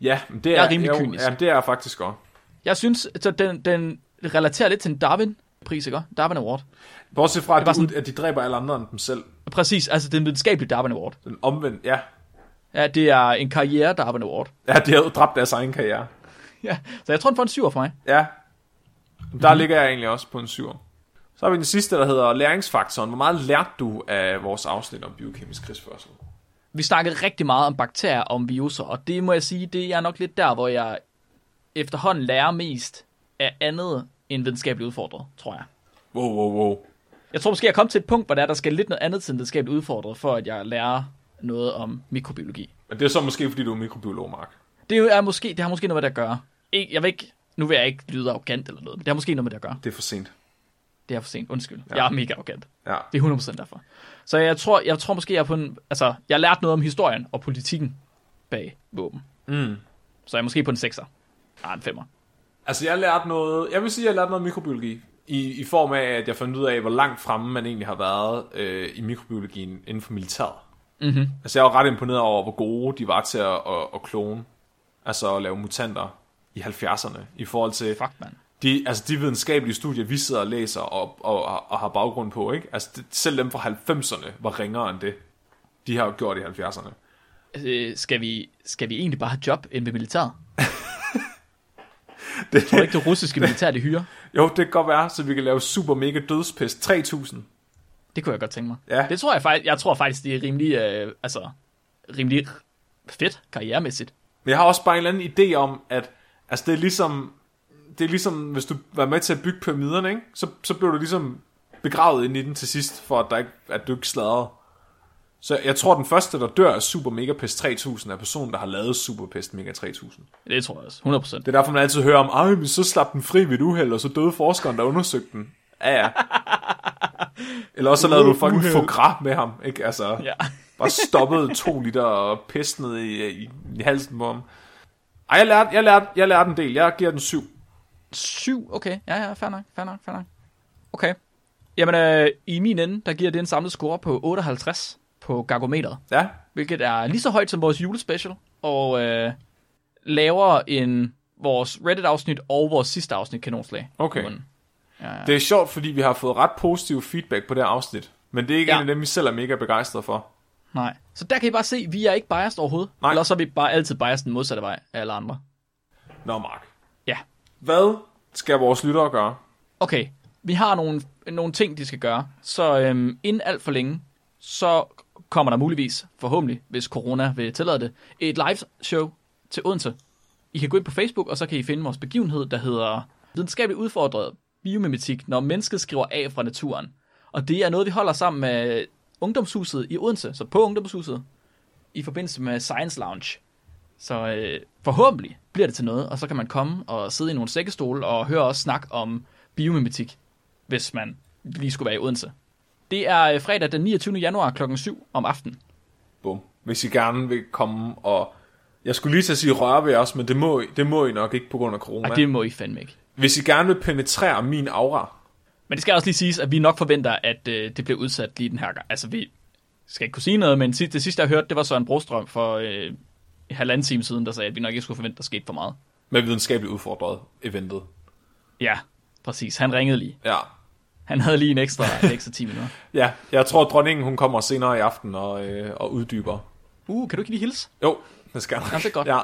Ja, men det er, Jeg er rimelig jo, kynisk. Ja, det er jeg faktisk også. Jeg synes, så den, den relaterer lidt til en Darwin-pris, ikke? Darwin Award. Bortset fra, at de, sådan- at de dræber alle andre end dem selv. Præcis, altså den videnskabelige Darwin Award. Den omvendt, ja. Ja, det er en karriere Darwin Award. Ja, de har jo dræbt deres egen karriere. Ja, så jeg tror, den får en syver for mig. Ja. Der mm-hmm. ligger jeg egentlig også på en syver. Så har vi den sidste, der hedder læringsfaktoren. Hvor meget lærte du af vores afsnit om biokemisk krigsførsel? Vi snakkede rigtig meget om bakterier og om viruser, og det må jeg sige, det er nok lidt der, hvor jeg efterhånden lærer mest af andet end videnskabeligt udfordret, tror jeg. Wow, wow, wow. Jeg tror måske, jeg kommet til et punkt, hvor der, er, der skal lidt noget andet til en videnskabeligt udfordret, for at jeg lærer noget om mikrobiologi. Men det er så måske, fordi du er mikrobiolog, Mark. Det, er måske, det har måske noget med det at gøre. Ikke, jeg vil ikke, nu vil jeg ikke lyde arrogant eller noget, men det har måske noget med det at gøre. Det er for sent. Det er for sent, undskyld. Ja. Jeg er mega arrogant. Ja. Det er 100% derfor. Så jeg tror, jeg tror måske, jeg på en... Altså, jeg har lært noget om historien og politikken bag våben. Mm. Så jeg er måske på en 6'er. Ah, en 5'er. Altså, jeg har lært noget... Jeg vil sige, at jeg har lært noget mikrobiologi. I, I form af, at jeg fandt ud af, hvor langt fremme man egentlig har været øh, i mikrobiologien inden for militæret. Mm-hmm. Altså, jeg var ret imponeret over, hvor gode de var til at, at, at klone. Altså, at lave mutanter i 70'erne. I forhold til... Fuck, mand. de, altså de videnskabelige studier, vi sidder og læser og, og, og har baggrund på, ikke? Altså det, selv dem fra 90'erne var ringere end det, de har gjort i 70'erne. Øh, skal, vi, skal vi egentlig bare have job ind ved militæret? Det, Tror du ikke, det russiske militær, det hyrer? jo, det kan godt være, så vi kan lave super mega dødspest 3000. Det kunne jeg godt tænke mig. Ja. Det tror jeg faktisk, jeg tror faktisk, det er rimelig, øh, altså, rimelig fedt karrieremæssigt. Men jeg har også bare en eller anden idé om, at altså det er ligesom, det er ligesom, hvis du var med til at bygge pyramiderne, ikke? Så, så blev du ligesom begravet ind i den til sidst, for at, der ikke, at du ikke sladrede. Så jeg tror, den første, der dør af Super Megapest 3000, er personen, der har lavet Superpest Mega 3000. Det tror jeg også, 100%. Det er derfor, man altid hører om, ej, men så slap den fri ved et uheld, og så døde forskeren, der undersøgte den. Ja, ja. Eller også så lavede du fucking foie gras med ham, ikke? Altså, Ja. bare stoppede to liter pest ned i, i, i halsen på ham. Ej, jeg lærte, jeg, lærte, jeg lærte en del. Jeg giver den syv. 7, okay. Ja, ja, fair nok, fair nok, fair nok. Okay. Jamen, øh, i min ende, der giver det en samlet score på 58 på Gargometeret. Ja, hvilket er lige så højt som vores julespecial, og øh, lavere end vores Reddit-afsnit og vores sidste afsnit, Kanonslag. Okay. Ja, ja. det er sjovt, fordi vi har fået ret positiv feedback på det afsnit. Men det er ikke Ja. en af dem, vi selv er mega begejstrede for. Nej. Så der kan I bare se, vi er ikke biased overhovedet. Nej. Eller så er vi bare altid biased den modsatte vej af alle andre. Nå, Mark. Ja. Hvad skal vores lyttere gøre? Okay, vi har nogle, nogle ting, de skal gøre. Så øhm, inden alt for længe, så kommer der muligvis, forhåbentlig, hvis corona vil tillade det, et live show til Odense. I kan gå ind på Facebook, og så kan I finde vores begivenhed, der hedder Videnskabeligt udfordret biomimetik, når mennesket skriver af fra naturen. Og det er noget, vi holder sammen med Ungdomshuset i Odense, så på Ungdomshuset, i forbindelse med Science Lounge. Så øh, forhåbentlig bliver det til noget, og så kan man komme og sidde i nogle sækkestole og høre os snakke om biomimetik, hvis man lige skulle være i Odense. Det er øh, fredag den 29. januar kl. 7 om aftenen. Bum. Hvis I gerne vil komme og... Jeg skulle lige til at sige røre ved os, men det må, I- det må I nok ikke på grund af corona. Ej, det må I fandme ikke. Hvis I gerne vil penetrere min aura, Men det skal også lige siges, at vi nok forventer, at øh, det bliver udsat lige den her gang. Altså, vi skal ikke kunne sige noget, men det sidste, jeg hørte, det var Søren Brostrøm for øh, en halvanden time siden, der sagde, at vi nok ikke skulle forvente, at der skete for meget. med videnskabeligt udfordret eventet. Ja, præcis. Han ringede lige. Ja. Han havde lige en ekstra, en ekstra 10 minutter. Ja, jeg tror, at dronningen hun kommer senere i aften og, øh, og uddyber. Uh, kan du ikke lige hilse? Jo, det skal jeg. Ja, det er godt. Ja.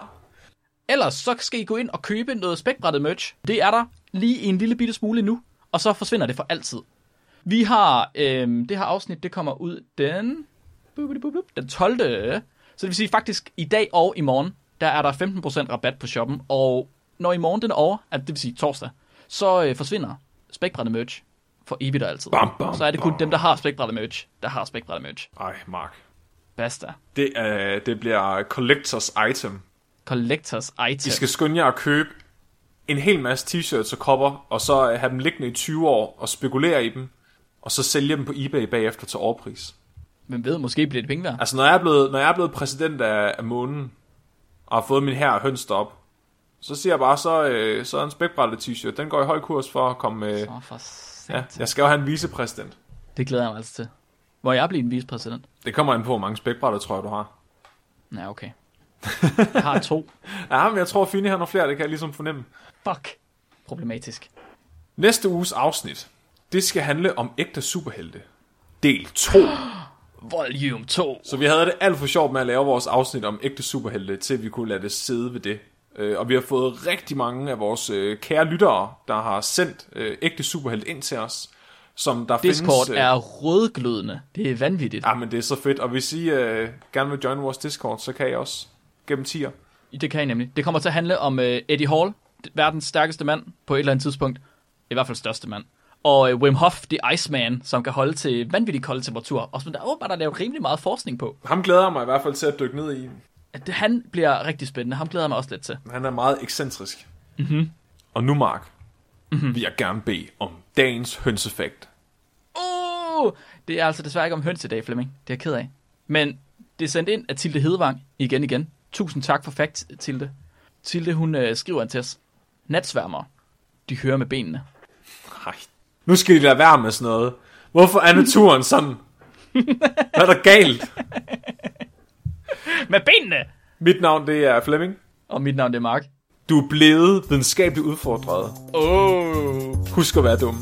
Ellers så skal I gå ind og købe noget spækbrættet merch. Det er der lige en lille bitte smule nu, og så forsvinder det for altid. Vi har, øhm, det her afsnit, det kommer ud den, den 12. Så det vil sige faktisk i dag og i morgen, der er der 15% rabat på shoppen, og når i morgen den er over, altså det vil sige torsdag, så øh, forsvinder spækbrættet merch for evigt og altid. Bam, bam, så er det kun bam. dem, der har spækbrættet merch, der har spækbrættet merch. Ej, Mark. Basta. Det, øh, det bliver collectors item. Collectors item. I skal skynde jer at købe en hel masse t-shirts og kopper, og så øh, have dem liggende i 20 år og spekulere i dem, og så sælge dem på eBay bagefter til overpris. Hvem ved, måske bliver det penge værd. Altså, når jeg er blevet, når jeg er blevet præsident af, af månen, og har fået min her hønst op, så siger jeg bare, så, øh, så er en spækbrættet t-shirt, den går i høj kurs for at komme med... Så for Ja, jeg skal jo have en vicepræsident. Det glæder jeg mig altså til. Hvor jeg bliver en vicepræsident. Det kommer an på, hvor mange spækbrætter, tror jeg, du har. Ja, okay. Jeg har to. Ja, men jeg tror, Fini har nogle flere, det kan jeg ligesom fornemme. Fuck. Problematisk. Næste uges afsnit, det skal handle om ægte superhelte. Del 2. Volume 2. Så vi havde det alt for sjovt med at lave vores afsnit om ægte superhelte, til vi kunne lade det sidde ved det. Øh, Og vi har fået rigtig mange af vores øh, kære lyttere, der har sendt øh, ægte superhelte ind til os. Som der Discord findes, øh, er rødglødende. Det er vanvittigt. Ja, men det er så fedt. Og hvis I øh, gerne vil join vores Discord, så kan I også gennem tier. Det kan I nemlig. Det kommer til at handle om uh, Eddie Hall, verdens stærkeste mand på et eller andet tidspunkt. I hvert fald største mand. Og uh, Wim Hof, The Iceman, som kan holde til vanvittig kolde temperaturer. Og som der er åbenbart er lavet rimelig meget forskning på. Ham glæder jeg mig i hvert fald til at dykke ned i. At det, han bliver rigtig spændende. Ham glæder jeg mig også lidt til. Han er meget ekscentrisk. Mm-hmm. Og nu, Mark, mm-hmm. vil jeg gerne bede om dagens hønseffekt. Uh, det er altså desværre ikke om høns i dag, Flemming. Det er jeg ked af. Men det er sendt ind af Tilde Hedevang igen igen. Tusind tak for fakt, Tilde. Tilde, hun øh, skriver til os. Natsværmer. De hører med benene. Nej. Nu skal I lade være med sådan noget. Hvorfor er naturen sådan? Hvad er der galt? Med benene! Mit navn det er Flemming. Og mit navn det er Mark. Du er blevet videnskabeligt udfordret. Oh. Husk at være dum.